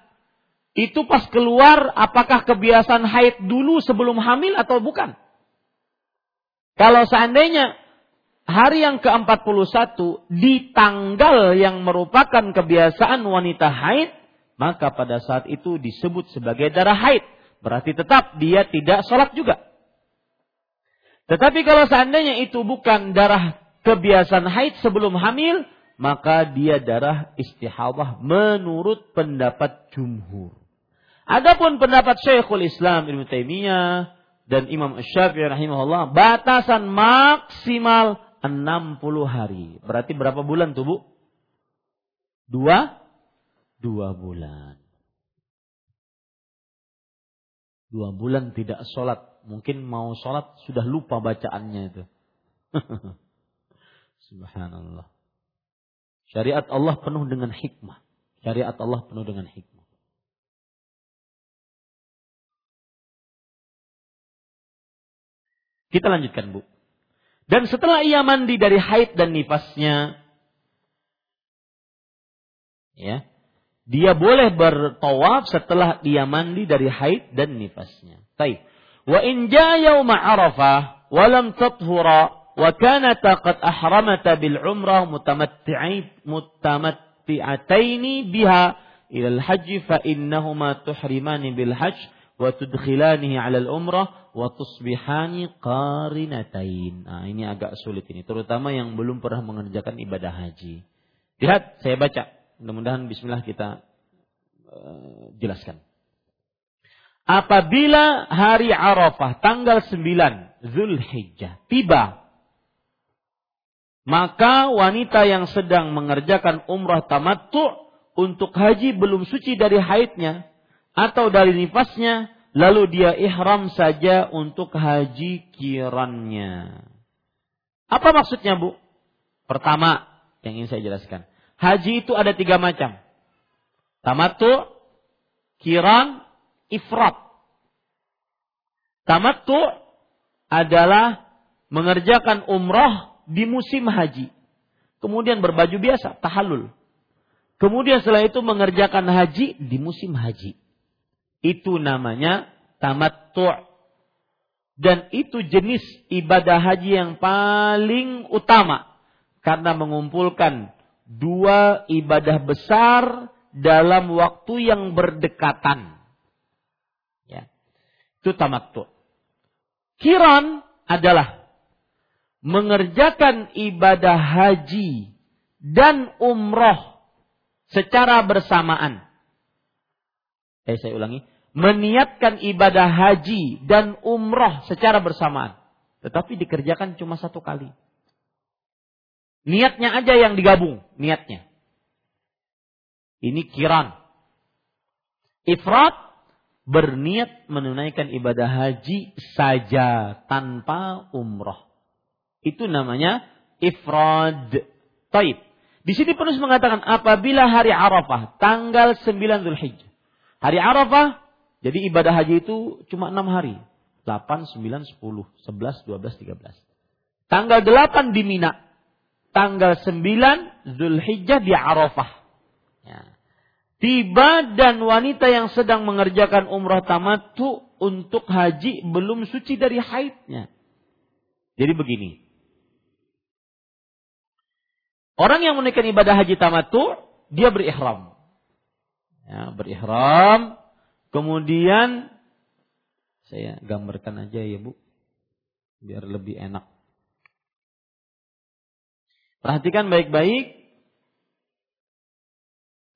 itu pas keluar apakah kebiasaan haid dulu sebelum hamil atau bukan? Kalau seandainya hari yang ke-41 di tanggal yang merupakan kebiasaan wanita haid, maka pada saat itu disebut sebagai darah haid. Berarti tetap dia tidak sholat juga. Tetapi kalau seandainya itu bukan darah kebiasaan haid sebelum hamil, maka dia darah istihadah menurut pendapat jumhur. Adapun pendapat Syekhul Islam Ibnu Taimiyah dan Imam Syafi'i rahimahullah batasan maksimal 60 hari. Berarti berapa bulan tuh Bu? Dua? Dua bulan dua bulan tidak sholat. Mungkin mau sholat sudah lupa bacaannya itu. [LAUGHS] Subhanallah. Syariat Allah penuh dengan hikmah. Syariat Allah penuh dengan hikmah. Kita lanjutkan Bu. Dan setelah ia mandi dari haid dan nifasnya, ya, dia boleh bertawaf setelah dia mandi dari haid dan nifasnya. Baik. Wa in yauma Arafah wa lam tathura wa kanat qad ahramata bil umrah mutamatti'i mutamatti'atain mutatti'ataini biha ila al-hajj fa innahuma tuhrimani bil hajj wa tudkhilanihi 'ala al-umrah wa tusbihani qarinatain. Nah, ini agak sulit ini, terutama yang belum pernah mengerjakan ibadah haji. Lihat, saya baca. Mudah-mudahan bismillah kita uh, jelaskan. Apabila hari Arafah tanggal 9 Zulhijjah tiba maka wanita yang sedang mengerjakan umrah tamattu untuk haji belum suci dari haidnya atau dari nifasnya, lalu dia ihram saja untuk haji kirannya. Apa maksudnya bu? Pertama, yang ingin saya jelaskan. Haji itu ada tiga macam. Tamattu, kiran, ifrat. Tamattu adalah mengerjakan umrah di musim haji. Kemudian berbaju biasa, tahalul. Kemudian setelah itu mengerjakan haji di musim haji. Itu namanya tamattu'. Dan itu jenis ibadah haji yang paling utama. Karena mengumpulkan dua ibadah besar dalam waktu yang berdekatan. Ya. Itu tamattu'. Kiran adalah mengerjakan ibadah haji dan umroh secara bersamaan. Eh, saya ulangi. Meniatkan ibadah haji dan umroh secara bersamaan. Tetapi dikerjakan cuma satu kali. Niatnya aja yang digabung, niatnya. Ini kiran. Ifrat berniat menunaikan ibadah haji saja tanpa umroh. Itu namanya ifrad. Taib. Di sini penulis mengatakan apabila hari Arafah tanggal 9 Zulhijjah. Hari Arafah jadi ibadah haji itu cuma 6 hari. 8, 9, 10, 11, 12, 13. Tanggal 8 di Mina. Tanggal 9 Zulhijjah di Arafah. Ya. Tiba dan wanita yang sedang mengerjakan umrah tamattu untuk haji belum suci dari haidnya. Jadi begini, Orang yang menunaikan ibadah haji tamattu, dia berihram. Ya, berihram. Kemudian saya gambarkan aja ya Bu. Biar lebih enak. Perhatikan baik-baik.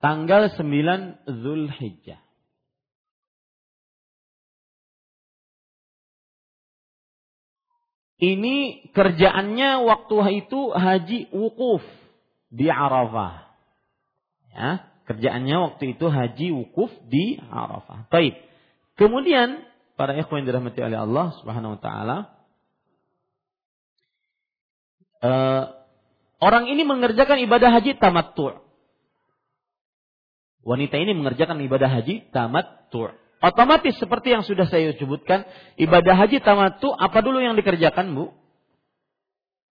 Tanggal 9 Zulhijjah. Ini kerjaannya waktu itu haji wukuf di Arafah. Ya, kerjaannya waktu itu haji wukuf di Arafah. Baik. Kemudian para ikhwan yang dirahmati oleh Allah Subhanahu wa taala uh, orang ini mengerjakan ibadah haji tamattu'. Wanita ini mengerjakan ibadah haji tamattu'. Otomatis seperti yang sudah saya sebutkan, ibadah haji tamattu apa dulu yang dikerjakan, Bu?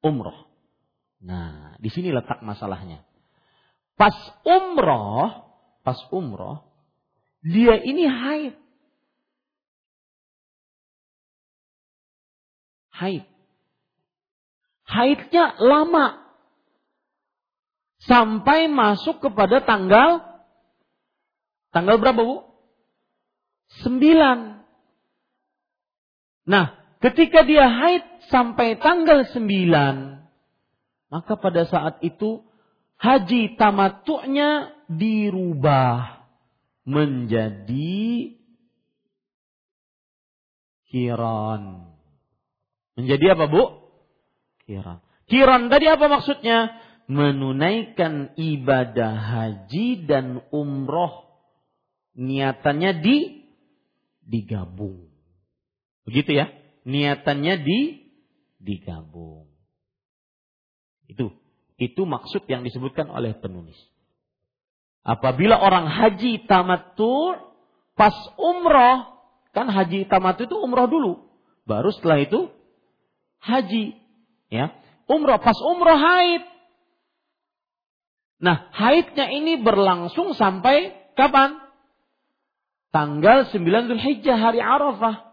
Umroh. Nah, di sini letak masalahnya. Pas umroh, pas umroh, dia ini haid. Haid. Haidnya lama. Sampai masuk kepada tanggal tanggal berapa, Bu? Sembilan. Nah, ketika dia haid sampai tanggal sembilan, maka pada saat itu haji tamatunya dirubah menjadi kiran. Menjadi apa bu? Kiran. Kiran tadi apa maksudnya? Menunaikan ibadah haji dan umroh. Niatannya di digabung. Begitu ya? Niatannya di digabung. Itu itu maksud yang disebutkan oleh penulis. Apabila orang haji tamattu pas umroh, kan haji tamattu itu umroh dulu, baru setelah itu haji, ya. Umroh pas umroh haid. Nah, haidnya ini berlangsung sampai kapan? Tanggal 9 Zulhijjah hari Arafah.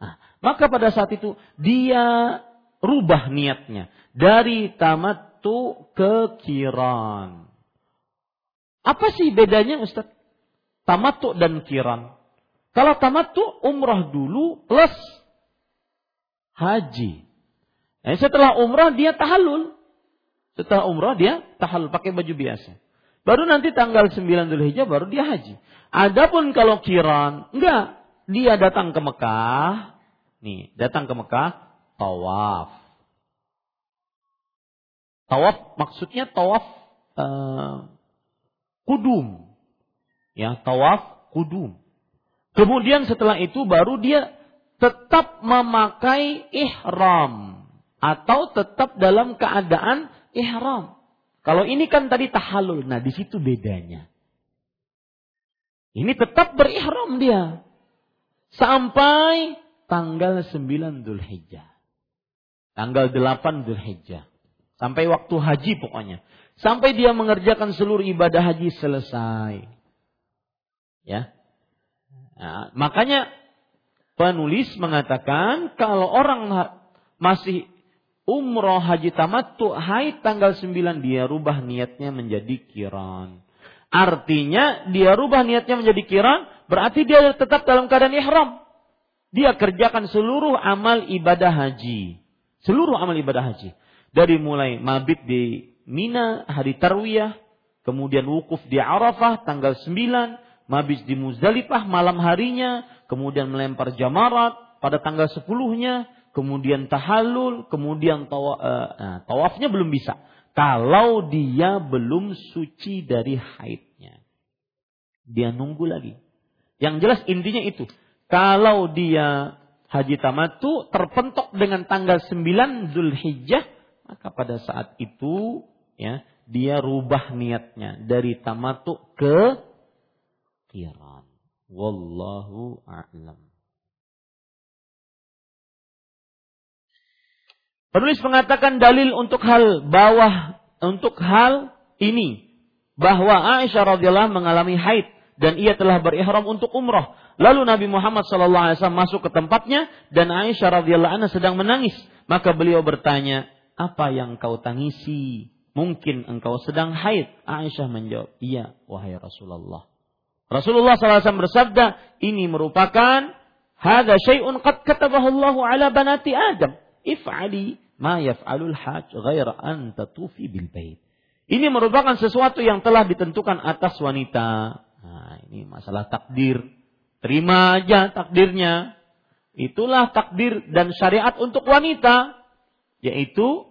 Nah, maka pada saat itu dia rubah niatnya dari tamattu ke kiran. Apa sih bedanya Ustaz? Tamattu dan kiran. Kalau tamattu umrah dulu plus haji. Nah, setelah umrah dia tahallul. Setelah umrah dia tahallul pakai baju biasa. Baru nanti tanggal 9 Dzulhijjah baru dia haji. Adapun kalau kiran, enggak. Dia datang ke Mekah. Nih, datang ke Mekah, tawaf. Tawaf maksudnya tawaf uh, kudum. Ya, tawaf kudum. Kemudian setelah itu baru dia tetap memakai ihram atau tetap dalam keadaan ihram. Kalau ini kan tadi tahalul. Nah, di situ bedanya. Ini tetap berihram dia. Sampai tanggal 9 Dhul Hijjah. Tanggal 8 Dhul Hijjah. Sampai waktu haji pokoknya. Sampai dia mengerjakan seluruh ibadah haji selesai. Ya. Nah, makanya penulis mengatakan kalau orang masih umroh haji tamattu haid tanggal 9 dia rubah niatnya menjadi kiran. Artinya dia rubah niatnya menjadi kiran berarti dia tetap dalam keadaan ihram. Dia kerjakan seluruh amal ibadah haji. Seluruh amal ibadah haji. Dari mulai mabit di Mina hari Tarwiyah, kemudian wukuf di Arafah tanggal 9, mabit di Muzdalifah malam harinya, kemudian melempar jamarat pada tanggal 10-nya, kemudian tahallul, kemudian tawa, uh, tawafnya belum bisa. Kalau dia belum suci dari haidnya. Dia nunggu lagi. Yang jelas intinya itu. Kalau dia haji tamatu terpentok dengan tanggal 9 Zulhijjah, maka pada saat itu ya dia rubah niatnya dari tamatu ke kiran. Wallahu a'lam. Penulis mengatakan dalil untuk hal bawah untuk hal ini bahwa Aisyah radhiyallahu mengalami haid dan ia telah berihram untuk umrah. Lalu Nabi Muhammad sallallahu alaihi wasallam masuk ke tempatnya dan Aisyah radhiyallahu anha sedang menangis. Maka beliau bertanya, "Apa yang kau tangisi? Mungkin engkau sedang haid?" Aisyah menjawab, "Iya, wahai Rasulullah." Rasulullah SAW bersabda, ini merupakan hada syai'un qad katabahu Allah ala banati Adam. If'ali ma yaf'alul hajj ghaira an tatufi bil bait. Ini merupakan sesuatu yang telah ditentukan atas wanita. Nah, ini masalah takdir. Terima aja takdirnya. Itulah takdir dan syariat untuk wanita, yaitu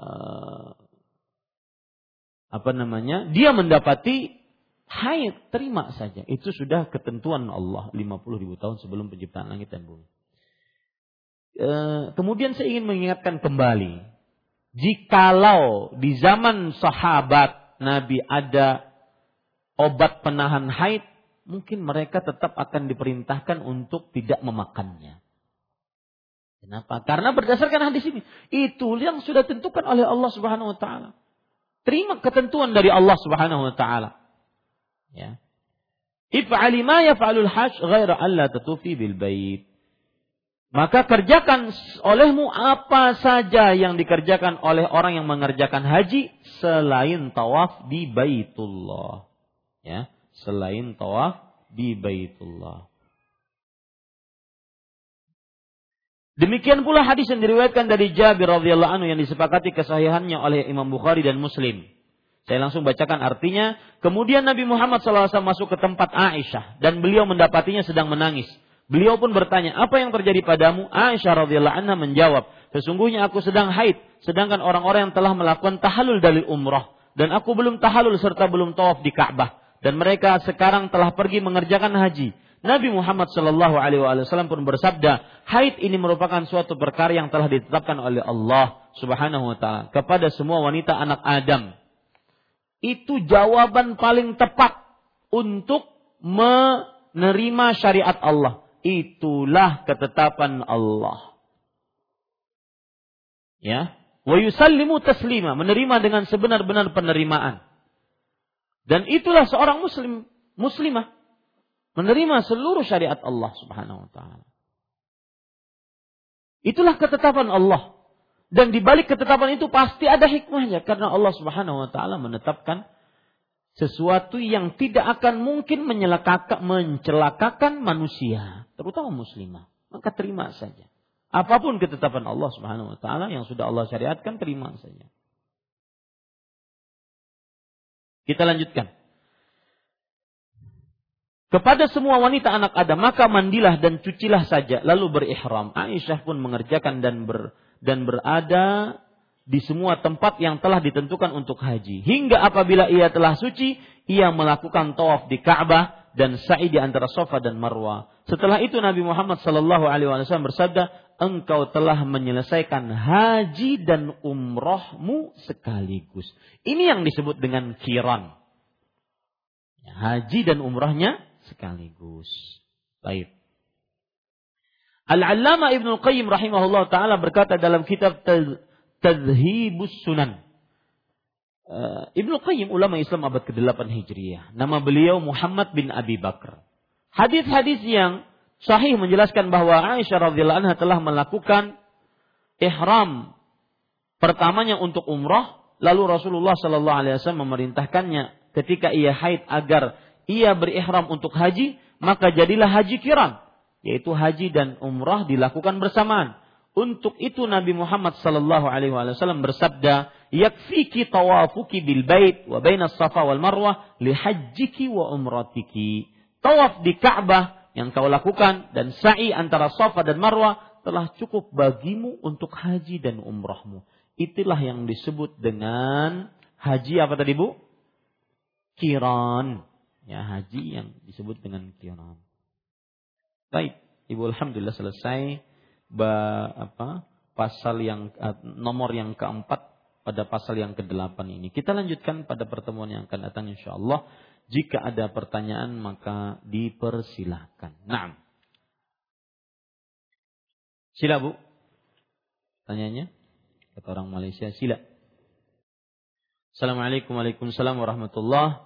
uh, apa namanya? Dia mendapati haid, terima saja. Itu sudah ketentuan Allah 50 ribu tahun sebelum penciptaan langit dan bumi. E, kemudian saya ingin mengingatkan kembali, jikalau di zaman sahabat Nabi ada obat penahan haid, mungkin mereka tetap akan diperintahkan untuk tidak memakannya. Kenapa? Karena berdasarkan hadis ini, itu yang sudah tentukan oleh Allah Subhanahu wa taala. Terima ketentuan dari Allah Subhanahu wa taala. Ya. If'ali ma yaf'alul hajj ghaira alla tatufi bil bait. Maka kerjakan olehmu apa saja yang dikerjakan oleh orang yang mengerjakan haji selain tawaf di Baitullah. Ya, selain tawaf di Baitullah. Demikian pula hadis yang diriwayatkan dari Jabir radhiyallahu anhu yang disepakati kesahihannya oleh Imam Bukhari dan Muslim. Saya langsung bacakan artinya. Kemudian Nabi Muhammad SAW masuk ke tempat Aisyah dan beliau mendapatinya sedang menangis. Beliau pun bertanya, apa yang terjadi padamu? Aisyah radhiyallahu anha menjawab, sesungguhnya aku sedang haid, sedangkan orang-orang yang telah melakukan tahalul dari umrah dan aku belum tahalul serta belum tawaf di Ka'bah dan mereka sekarang telah pergi mengerjakan haji. Nabi Muhammad Shallallahu Alaihi Wasallam pun bersabda, haid ini merupakan suatu perkara yang telah ditetapkan oleh Allah Subhanahu Wa Taala kepada semua wanita anak Adam. Itu jawaban paling tepat untuk menerima syariat Allah itulah ketetapan Allah. Ya, wa yusallimu taslima, menerima dengan sebenar-benar penerimaan. Dan itulah seorang muslim, muslimah menerima seluruh syariat Allah Subhanahu wa taala. Itulah ketetapan Allah. Dan di balik ketetapan itu pasti ada hikmahnya karena Allah Subhanahu wa taala menetapkan sesuatu yang tidak akan mungkin mencelakakan manusia, terutama muslimah. Maka terima saja. Apa pun ketetapan Allah Subhanahu wa taala yang sudah Allah syariatkan terima saja. Kita lanjutkan. Kepada semua wanita anak Adam maka mandilah dan cucilah saja lalu berihram. Aisyah pun mengerjakan dan ber, dan berada di semua tempat yang telah ditentukan untuk haji. Hingga apabila ia telah suci, ia melakukan tawaf di Ka'bah dan sa'i di antara Safa dan Marwah. Setelah itu Nabi Muhammad sallallahu alaihi wasallam bersabda, "Engkau telah menyelesaikan haji dan umrohmu sekaligus." Ini yang disebut dengan kiran. Haji dan umrohnya sekaligus. Baik. Al-Allama Ibnu Qayyim rahimahullah taala berkata dalam kitab Tadhibus Sunan. Uh, Ibnu Qayyim ulama Islam abad ke-8 Hijriah. Nama beliau Muhammad bin Abi Bakar. Hadis-hadis yang sahih menjelaskan bahwa Aisyah radhiyallahu anha telah melakukan ihram pertamanya untuk umrah, lalu Rasulullah shallallahu alaihi wasallam memerintahkannya ketika ia haid agar ia berihram untuk haji, maka jadilah haji kiran, yaitu haji dan umrah dilakukan bersamaan. Untuk itu Nabi Muhammad sallallahu alaihi wasallam bersabda, "Yakfiki tawafuki bil bait wa bainas safa wal marwah li hajjiki wa umratiki." Tawaf di Ka'bah yang kau lakukan dan sa'i antara Safa dan Marwah telah cukup bagimu untuk haji dan umrahmu. Itulah yang disebut dengan haji apa tadi Bu? Kiran. Ya, haji yang disebut dengan kiran. Baik, Ibu alhamdulillah selesai ba, apa pasal yang uh, nomor yang keempat pada pasal yang kedelapan ini. Kita lanjutkan pada pertemuan yang akan datang insya Allah. Jika ada pertanyaan maka dipersilahkan. Nah, sila bu, tanyanya kata orang Malaysia sila. Assalamualaikum warahmatullahi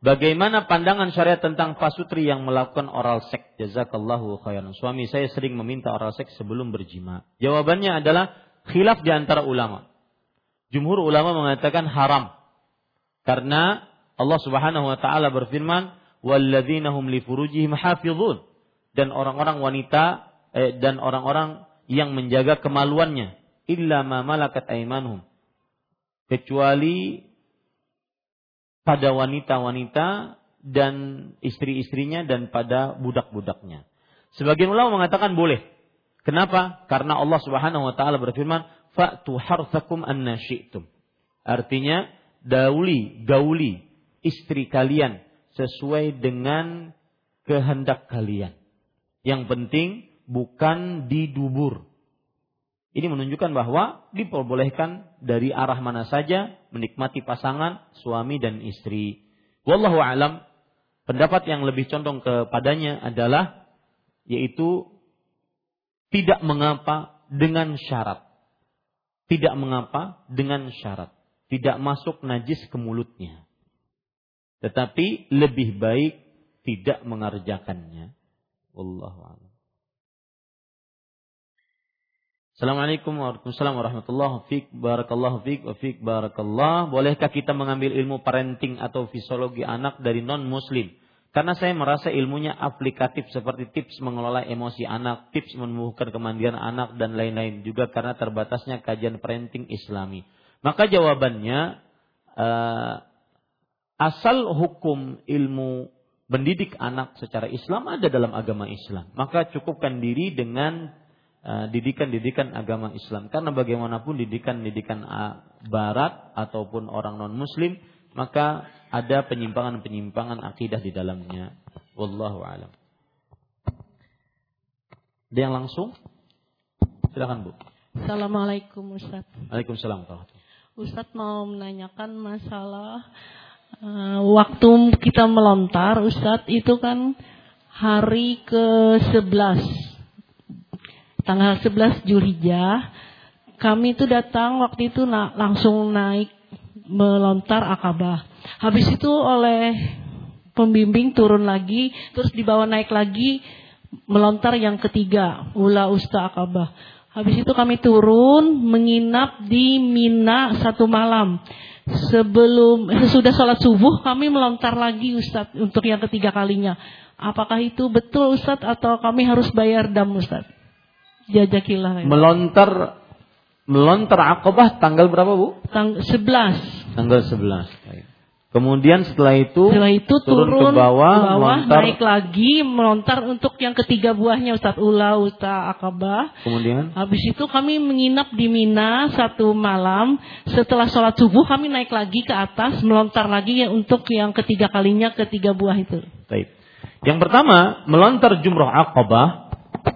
Bagaimana pandangan syariat tentang pasutri yang melakukan oral seks? Jazakallahu khairan. Suami saya sering meminta oral seks sebelum berjima. Jawabannya adalah khilaf di antara ulama. Jumhur ulama mengatakan haram. Karena Allah Subhanahu wa taala berfirman, "Walladzina hum li furujihim hafizun." Dan orang-orang wanita eh, dan orang-orang yang menjaga kemaluannya illa ma malakat. Kecuali pada wanita-wanita dan istri-istrinya dan pada budak-budaknya. Sebagian ulama mengatakan boleh. Kenapa? Karena Allah Subhanahu wa taala berfirman, "Fa'tu harthakum syi'tum." Artinya, dauli, gauli istri kalian sesuai dengan kehendak kalian. Yang penting bukan didubur. Ini menunjukkan bahwa diperbolehkan dari arah mana saja menikmati pasangan suami dan istri. Wallahu alam, pendapat yang lebih condong kepadanya adalah yaitu tidak mengapa dengan syarat. Tidak mengapa dengan syarat. Tidak masuk najis ke mulutnya. Tetapi lebih baik tidak mengerjakannya. Wallahu a'lam. Assalamualaikum warahmatullahi wabarakatuh. Barakallahu fiik wa fiik barakallah. Bolehkah kita mengambil ilmu parenting atau fisiologi anak dari non muslim? Karena saya merasa ilmunya aplikatif seperti tips mengelola emosi anak, tips menumbuhkan kemandirian anak dan lain-lain juga karena terbatasnya kajian parenting Islami. Maka jawabannya uh, asal hukum ilmu mendidik anak secara Islam ada dalam agama Islam. Maka cukupkan diri dengan didikan-didikan agama Islam. Karena bagaimanapun didikan-didikan eh, Barat ataupun orang non Muslim, maka ada penyimpangan-penyimpangan akidah di dalamnya. Wallahu alam. Ada yang langsung? Silakan Bu. Assalamualaikum Ustaz. Waalaikumsalam. Ustaz mau menanyakan masalah uh, waktu kita melontar Ustaz itu kan hari ke-11 tanggal 11 Julhijjah kami itu datang waktu itu na langsung naik melontar akabah. Habis itu oleh pembimbing turun lagi, terus dibawa naik lagi melontar yang ketiga, ula usta akabah. Habis itu kami turun menginap di Mina satu malam. Sebelum sesudah sholat subuh kami melontar lagi Ustadz untuk yang ketiga kalinya. Apakah itu betul Ustadz atau kami harus bayar dam Ustadz? Jajakillah. Melontar melontar akobah tanggal berapa Bu? Tang 11. Tanggal 11. Kemudian setelah itu, setelah itu turun, turun ke bawah, ke bawah melontar. naik lagi, melontar untuk yang ketiga buahnya Ustaz Ula, Ustaz Akabah. Kemudian? Habis itu kami menginap di Mina satu malam. Setelah sholat subuh kami naik lagi ke atas, melontar lagi ya untuk yang ketiga kalinya ketiga buah itu. Baik. Yang pertama, melontar jumroh Akabah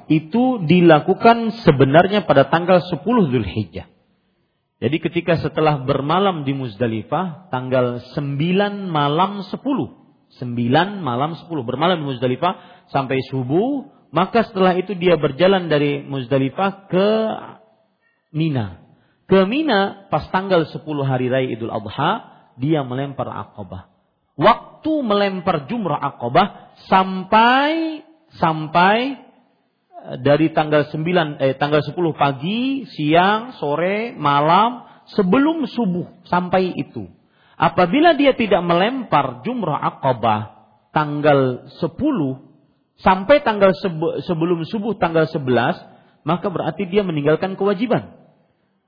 itu dilakukan sebenarnya pada tanggal 10 Zulhijjah. Jadi ketika setelah bermalam di Muzdalifah tanggal 9 malam 10. 9 malam 10 bermalam di Muzdalifah sampai subuh, maka setelah itu dia berjalan dari Muzdalifah ke Mina. Ke Mina pas tanggal 10 hari raya Idul Adha, dia melempar Aqabah. Waktu melempar jumrah Aqabah sampai sampai dari tanggal 9 eh tanggal 10 pagi, siang, sore, malam sebelum subuh sampai itu. Apabila dia tidak melempar jumrah Aqabah tanggal 10 sampai tanggal sebelum subuh tanggal 11, maka berarti dia meninggalkan kewajiban.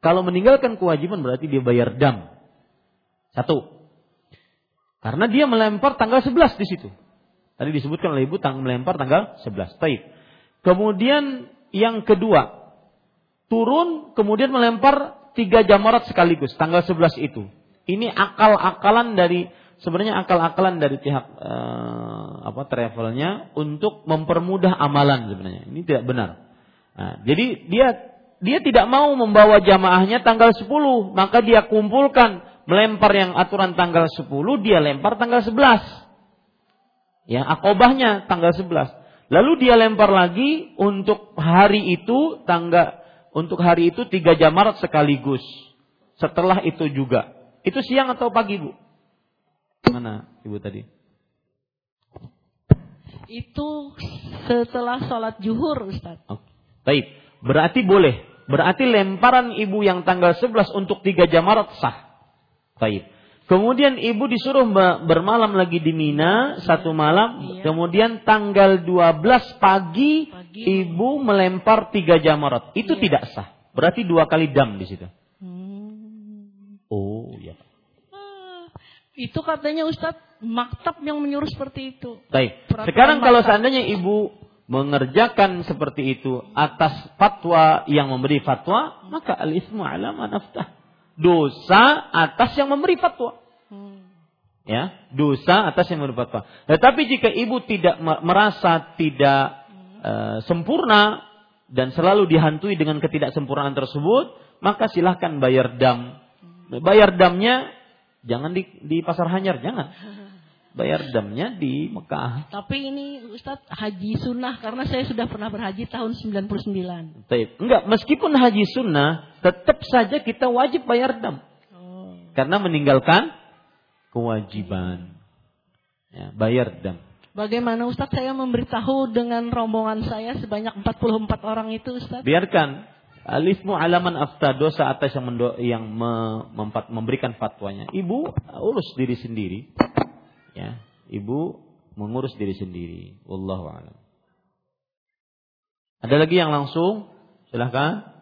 Kalau meninggalkan kewajiban berarti dia bayar dam. Satu. Karena dia melempar tanggal 11 di situ. Tadi disebutkan oleh ibu tang melempar tanggal 11. Taib. Kemudian yang kedua, turun kemudian melempar tiga jamarat sekaligus tanggal 11 itu. Ini akal-akalan dari sebenarnya akal-akalan dari pihak uh, apa travelnya untuk mempermudah amalan sebenarnya. Ini tidak benar. Nah, jadi dia dia tidak mau membawa jamaahnya tanggal 10, maka dia kumpulkan melempar yang aturan tanggal 10, dia lempar tanggal 11. Ya, akobahnya tanggal 11. Lalu dia lempar lagi untuk hari itu tangga untuk hari itu tiga jamarat sekaligus. Setelah itu juga. Itu siang atau pagi bu? Mana ibu tadi? Itu setelah sholat juhur Ustaz. Oh, baik. Berarti boleh. Berarti lemparan ibu yang tanggal 11 untuk tiga jamarat sah. Baik. Kemudian ibu disuruh bermalam lagi di Mina satu malam. Iya. Kemudian tanggal 12 pagi, pagi ibu melempar tiga jamarat. Itu iya. tidak sah. Berarti dua kali dam di situ. Hmm. Oh ya. Ah, itu katanya Ustadz maktab yang menyuruh seperti itu. Baik. Peraturan Sekarang maktab. kalau seandainya ibu mengerjakan seperti itu atas fatwa yang memberi fatwa, maka al-ismu ala manaftah dosa atas yang memberi fatwa. Hmm. Ya, dosa atas yang memberi fatwa. Tetapi jika ibu tidak merasa tidak uh, sempurna dan selalu dihantui dengan ketidaksempurnaan tersebut, maka silahkan bayar dam. Bayar damnya jangan di, di pasar hanyar, jangan. [LAUGHS] bayar damnya di Mekah. Tapi ini Ustadz haji sunnah karena saya sudah pernah berhaji tahun 99. Taib. Enggak, meskipun haji sunnah tetap saja kita wajib bayar dam. Oh. Karena meninggalkan kewajiban. Ya, bayar dam. Bagaimana Ustadz saya memberitahu dengan rombongan saya sebanyak 44 orang itu Ustadz? Biarkan. Alismu alaman afta dosa atas yang, mendo, yang me, mempat, memberikan fatwanya. Ibu urus diri sendiri ya ibu mengurus diri sendiri wallahu alam ada lagi yang langsung silahkan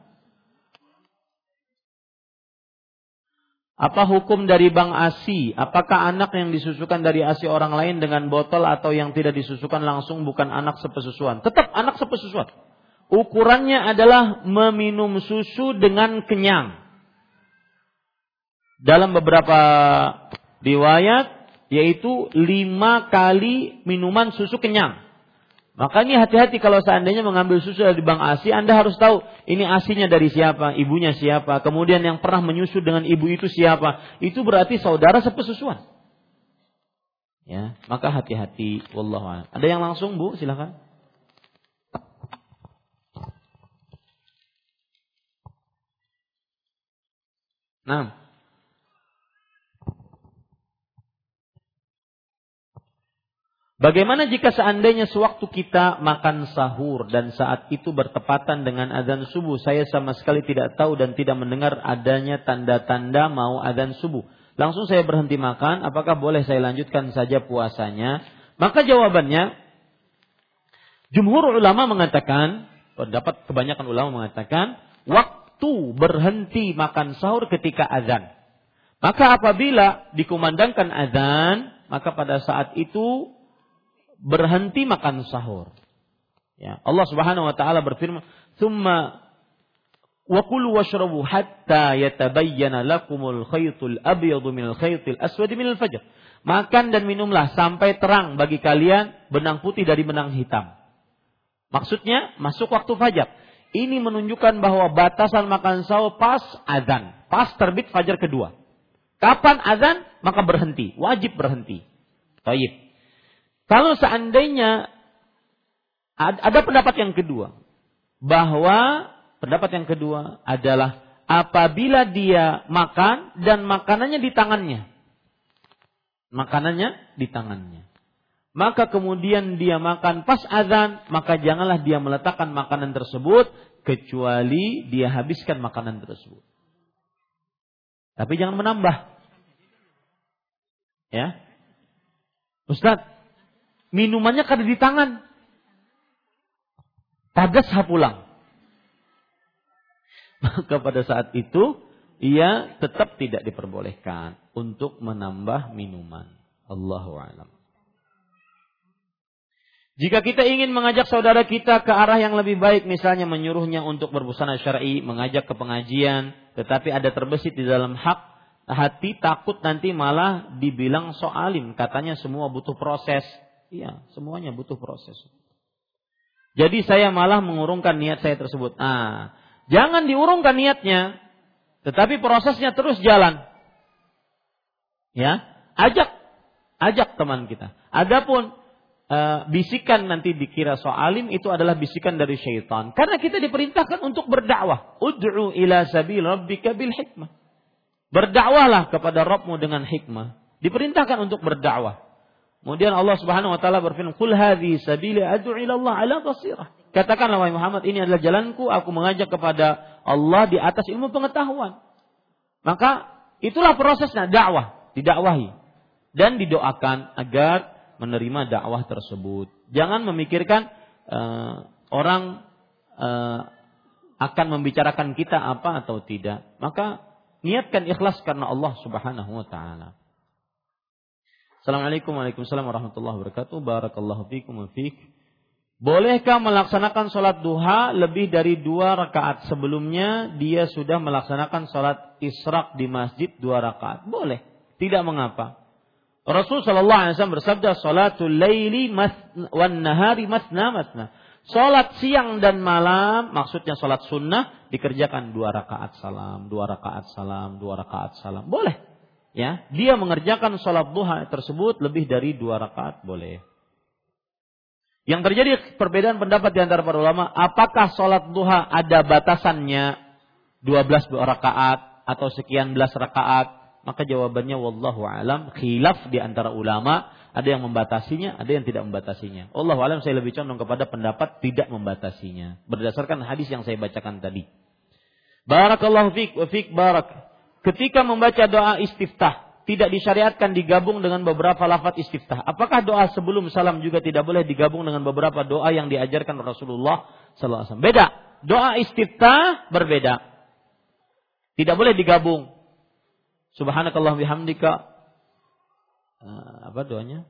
Apa hukum dari Bang ASI? Apakah anak yang disusukan dari ASI orang lain dengan botol atau yang tidak disusukan langsung bukan anak sepesusuan? Tetap anak sepesusuan. Ukurannya adalah meminum susu dengan kenyang. Dalam beberapa riwayat yaitu lima kali minuman susu kenyang. Makanya hati-hati kalau seandainya mengambil susu dari bank ASI, Anda harus tahu ini asinya dari siapa, ibunya siapa, kemudian yang pernah menyusu dengan ibu itu siapa. Itu berarti saudara sepesusuan. Ya, maka hati-hati wallahu Ada yang langsung, Bu? Silakan. Nah, Bagaimana jika seandainya sewaktu kita makan sahur dan saat itu bertepatan dengan adzan subuh, saya sama sekali tidak tahu dan tidak mendengar adanya tanda-tanda mau adzan subuh. Langsung saya berhenti makan, apakah boleh saya lanjutkan saja puasanya? Maka jawabannya, jumhur ulama mengatakan, pendapat kebanyakan ulama mengatakan, waktu berhenti makan sahur ketika azan. Maka apabila dikumandangkan azan, maka pada saat itu berhenti makan sahur. Ya, Allah Subhanahu wa taala berfirman, "Tsumma wa kulu washrabu hatta yatabayyana lakumul khaytul abyadu minal khaytil aswad minal fajr." Makan dan minumlah sampai terang bagi kalian benang putih dari benang hitam. Maksudnya masuk waktu fajar. Ini menunjukkan bahwa batasan makan sahur pas azan, pas terbit fajar kedua. Kapan azan maka berhenti, wajib berhenti. Baik. Kalau seandainya ada pendapat yang kedua bahwa pendapat yang kedua adalah apabila dia makan dan makanannya di tangannya. Makanannya di tangannya. Maka kemudian dia makan pas azan, maka janganlah dia meletakkan makanan tersebut kecuali dia habiskan makanan tersebut. Tapi jangan menambah. Ya. Ustaz, Minumannya kada di tangan. Tadas pulang. [LAUGHS] Maka pada saat itu ia tetap tidak diperbolehkan untuk menambah minuman. Allahu alam. Jika kita ingin mengajak saudara kita ke arah yang lebih baik, misalnya menyuruhnya untuk berbusana syar'i, mengajak ke pengajian, tetapi ada terbesit di dalam hak hati takut nanti malah dibilang soalim, katanya semua butuh proses. Iya, semuanya butuh proses. Jadi saya malah mengurungkan niat saya tersebut. Ah, jangan diurungkan niatnya, tetapi prosesnya terus jalan. Ya, ajak, ajak teman kita. Adapun e, bisikan nanti dikira soalim itu adalah bisikan dari syaitan. Karena kita diperintahkan untuk berdakwah. Ud'u ila sabil rabbika bil hikmah. Berdakwahlah kepada Rabbmu dengan hikmah. Diperintahkan untuk berdakwah. Kemudian Allah Subhanahu wa taala berfirman, "Qul hadhi sabili ad'u ila Allah ala basirah." Katakanlah wahai Muhammad, ini adalah jalanku, aku mengajak kepada Allah di atas ilmu pengetahuan. Maka itulah prosesnya dakwah, didakwahi dan didoakan agar menerima dakwah tersebut. Jangan memikirkan uh, orang uh, akan membicarakan kita apa atau tidak. Maka niatkan ikhlas karena Allah Subhanahu wa taala. Assalamualaikum Waalaikumsalam warahmatullahi wabarakatuh. Barakallahu fikum fik. Bolehkah melaksanakan sholat duha lebih dari dua rakaat sebelumnya dia sudah melaksanakan sholat israk di masjid dua rakaat? Boleh, tidak mengapa. Rasul Shallallahu Alaihi Wasallam bersabda, "Sholatul laili wan nahari masna masna." Sholat siang dan malam, maksudnya sholat sunnah dikerjakan dua rakaat salam, dua rakaat salam, dua rakaat salam. Boleh ya dia mengerjakan sholat duha tersebut lebih dari dua rakaat boleh. Yang terjadi perbedaan pendapat di antara para ulama, apakah sholat duha ada batasannya 12 rakaat atau sekian belas rakaat? Maka jawabannya wallahu alam khilaf di antara ulama, ada yang membatasinya, ada yang tidak membatasinya. Allah alam saya lebih condong kepada pendapat tidak membatasinya berdasarkan hadis yang saya bacakan tadi. Barakallahu fiik wa barak. Ketika membaca doa istiftah, tidak disyariatkan digabung dengan beberapa lafaz istiftah. Apakah doa sebelum salam juga tidak boleh digabung dengan beberapa doa yang diajarkan Rasulullah wasallam? Beda. Doa istiftah berbeda. Tidak boleh digabung. Subhanakallah bihamdika. Uh, apa doanya?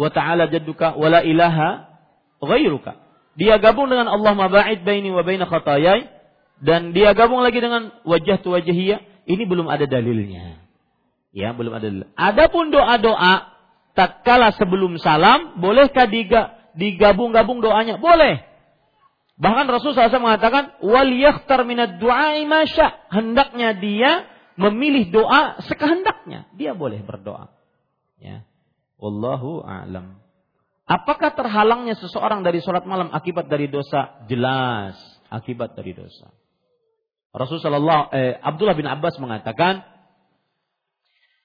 Wa ta'ala jadduka wa la ilaha ghairuka. Dia gabung dengan Allah maba'id baini wa baina khatayai dan dia gabung lagi dengan wajah tu wajahiyah, ini belum ada dalilnya. Ya, belum ada dalil. Adapun doa-doa tatkala sebelum salam, bolehkah digabung-gabung doanya? Boleh. Bahkan Rasulullah SAW mengatakan, wal yakhtar minad du'ai. Hendaknya dia memilih doa sekehendaknya. Dia boleh berdoa. Ya. Wallahu a'lam. Apakah terhalangnya seseorang dari sholat malam akibat dari dosa? Jelas, akibat dari dosa. Rasulullah eh, Abdullah bin Abbas mengatakan,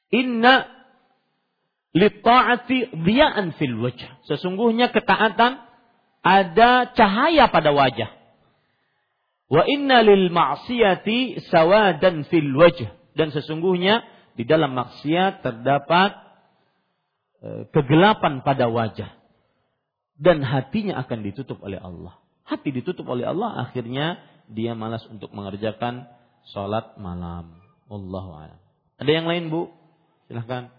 "Inna Litta'ati dhiya'an fil wajah. Sesungguhnya ketaatan ada cahaya pada wajah. Wa inna lil ma'siyati sawadan fil wajah. Dan sesungguhnya di dalam maksiat terdapat e, kegelapan pada wajah. Dan hatinya akan ditutup oleh Allah. Hati ditutup oleh Allah, akhirnya dia malas untuk mengerjakan sholat malam. Allahu a'lam. Ada yang lain, Bu? Silahkan.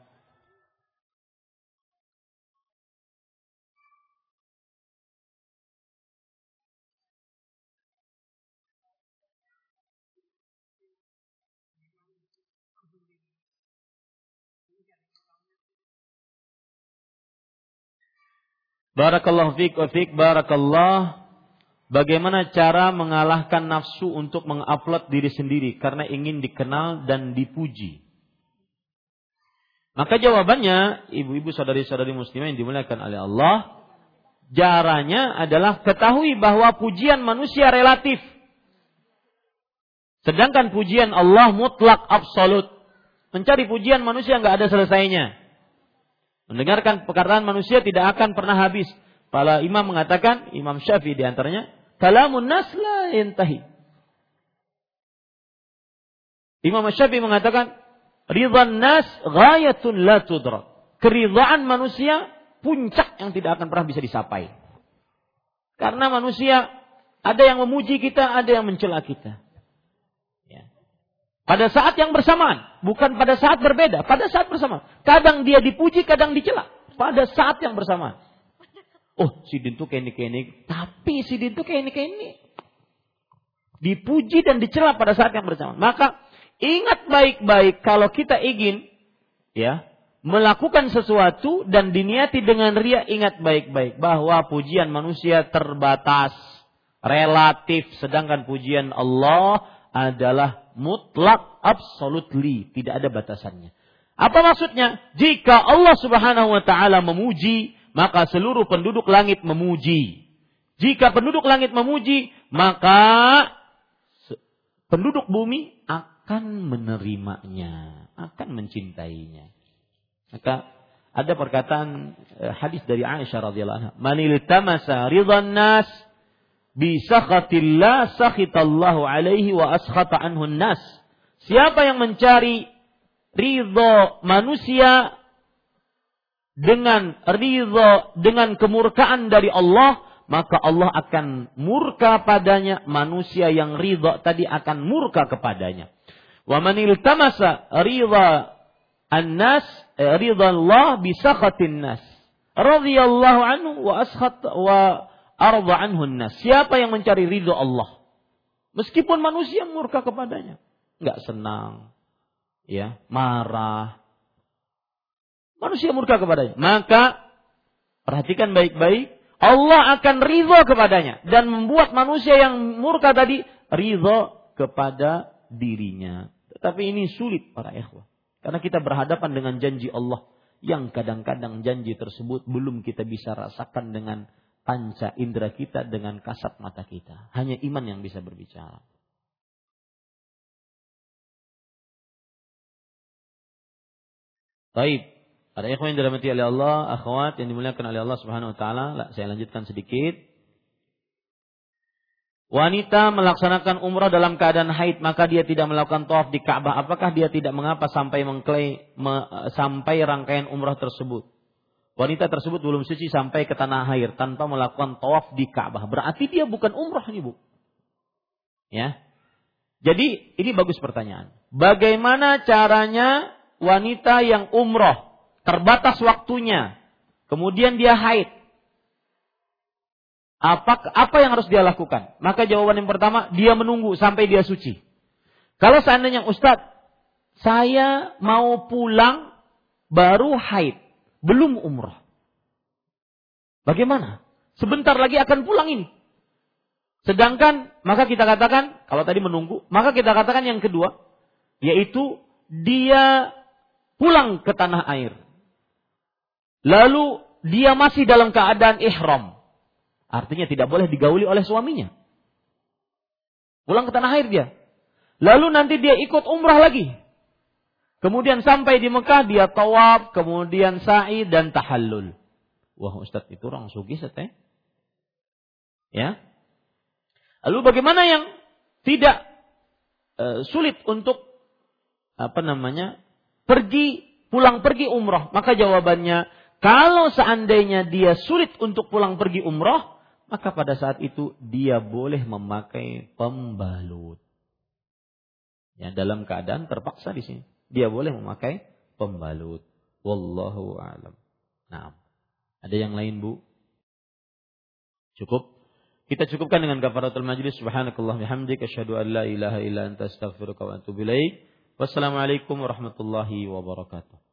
Barakallahu fiik wa fiik barakallah. Bagaimana cara mengalahkan nafsu untuk mengupload diri sendiri karena ingin dikenal dan dipuji? Maka jawabannya, ibu-ibu saudari-saudari muslimah yang dimuliakan oleh Allah, caranya adalah ketahui bahwa pujian manusia relatif. Sedangkan pujian Allah mutlak absolut. Mencari pujian manusia nggak ada selesainya. Mendengarkan perkataan manusia tidak akan pernah habis. Para imam mengatakan, Imam Syafi'i di antaranya, kalamun nas la yantahi. Imam Syafi'i mengatakan, ridhan nas ghayatun la tudrak. Keridhaan manusia puncak yang tidak akan pernah bisa disapai. Karena manusia ada yang memuji kita, ada yang mencela kita. Pada saat yang bersamaan, bukan pada saat berbeda, pada saat bersamaan. Kadang dia dipuji, kadang dicela. Pada saat yang bersamaan. Oh, si Din tuh kayak ini. Tapi si Din tuh ini. Dipuji dan dicela pada saat yang bersamaan. Maka ingat baik-baik kalau kita ingin ya melakukan sesuatu dan diniati dengan ria, ingat baik-baik bahwa pujian manusia terbatas, relatif, sedangkan pujian Allah adalah mutlak, absolutely, tidak ada batasannya. Apa maksudnya? Jika Allah Subhanahu wa taala memuji, maka seluruh penduduk langit memuji. Jika penduduk langit memuji, maka penduduk bumi akan menerimanya, akan mencintainya. Maka ada perkataan eh, hadis dari Aisyah radhiyallahu anha, "Manil tamasa ridhan nas bisakhatillah sakhitallahu alaihi wa askhata anhu nas. Siapa yang mencari ridho manusia dengan ridho dengan kemurkaan dari Allah, maka Allah akan murka padanya. Manusia yang ridho tadi akan murka kepadanya. Wa man iltamasa ridha an-nas eh, ridha Allah bisakhatin nas. Radhiyallahu anhu wa askhat wa arda anhu nas. Siapa yang mencari ridho Allah? Meskipun manusia murka kepadanya, nggak senang, ya, marah. Manusia murka kepadanya, maka perhatikan baik-baik, Allah akan ridho kepadanya dan membuat manusia yang murka tadi ridho kepada dirinya. Tetapi ini sulit para ikhwah. Karena kita berhadapan dengan janji Allah yang kadang-kadang janji tersebut belum kita bisa rasakan dengan panca indera kita dengan kasat mata kita. Hanya iman yang bisa berbicara. Baik. Ada ikhwan yang dirahmati oleh Allah, akhwat yang dimuliakan oleh Allah Subhanahu wa taala. Saya lanjutkan sedikit. Wanita melaksanakan umrah dalam keadaan haid, maka dia tidak melakukan tawaf di Ka'bah. Apakah dia tidak mengapa sampai mengklaim me, sampai rangkaian umrah tersebut? Wanita tersebut belum suci sampai ke tanah air tanpa melakukan tawaf di Ka'bah. Berarti dia bukan umrah nih, Bu. Ya. Jadi ini bagus pertanyaan. Bagaimana caranya wanita yang umroh terbatas waktunya, kemudian dia haid? Apa apa yang harus dia lakukan? Maka jawaban yang pertama, dia menunggu sampai dia suci. Kalau seandainya Ustadz, saya mau pulang baru haid belum umrah. Bagaimana? Sebentar lagi akan pulang ini. Sedangkan maka kita katakan kalau tadi menunggu, maka kita katakan yang kedua yaitu dia pulang ke tanah air. Lalu dia masih dalam keadaan ihram. Artinya tidak boleh digauli oleh suaminya. Pulang ke tanah air dia. Lalu nanti dia ikut umrah lagi. Kemudian sampai di Mekah dia tawaf, kemudian sa'i dan tahallul. Wah Ustaz itu orang sugi seteh. Ya. Lalu bagaimana yang tidak uh, sulit untuk apa namanya pergi pulang pergi umroh? Maka jawabannya kalau seandainya dia sulit untuk pulang pergi umroh, maka pada saat itu dia boleh memakai pembalut. Ya, dalam keadaan terpaksa di sini. Dia boleh memakai pembalut. Wallahu a'lam. Nah, ada yang lain, Bu? Cukup? Kita cukupkan dengan kafaratul majlis. Subhanakallah bihamdik asyhadu an la ilaha illa anta astaghfiruka wa atubu. Wassalamualaikum warahmatullahi wabarakatuh.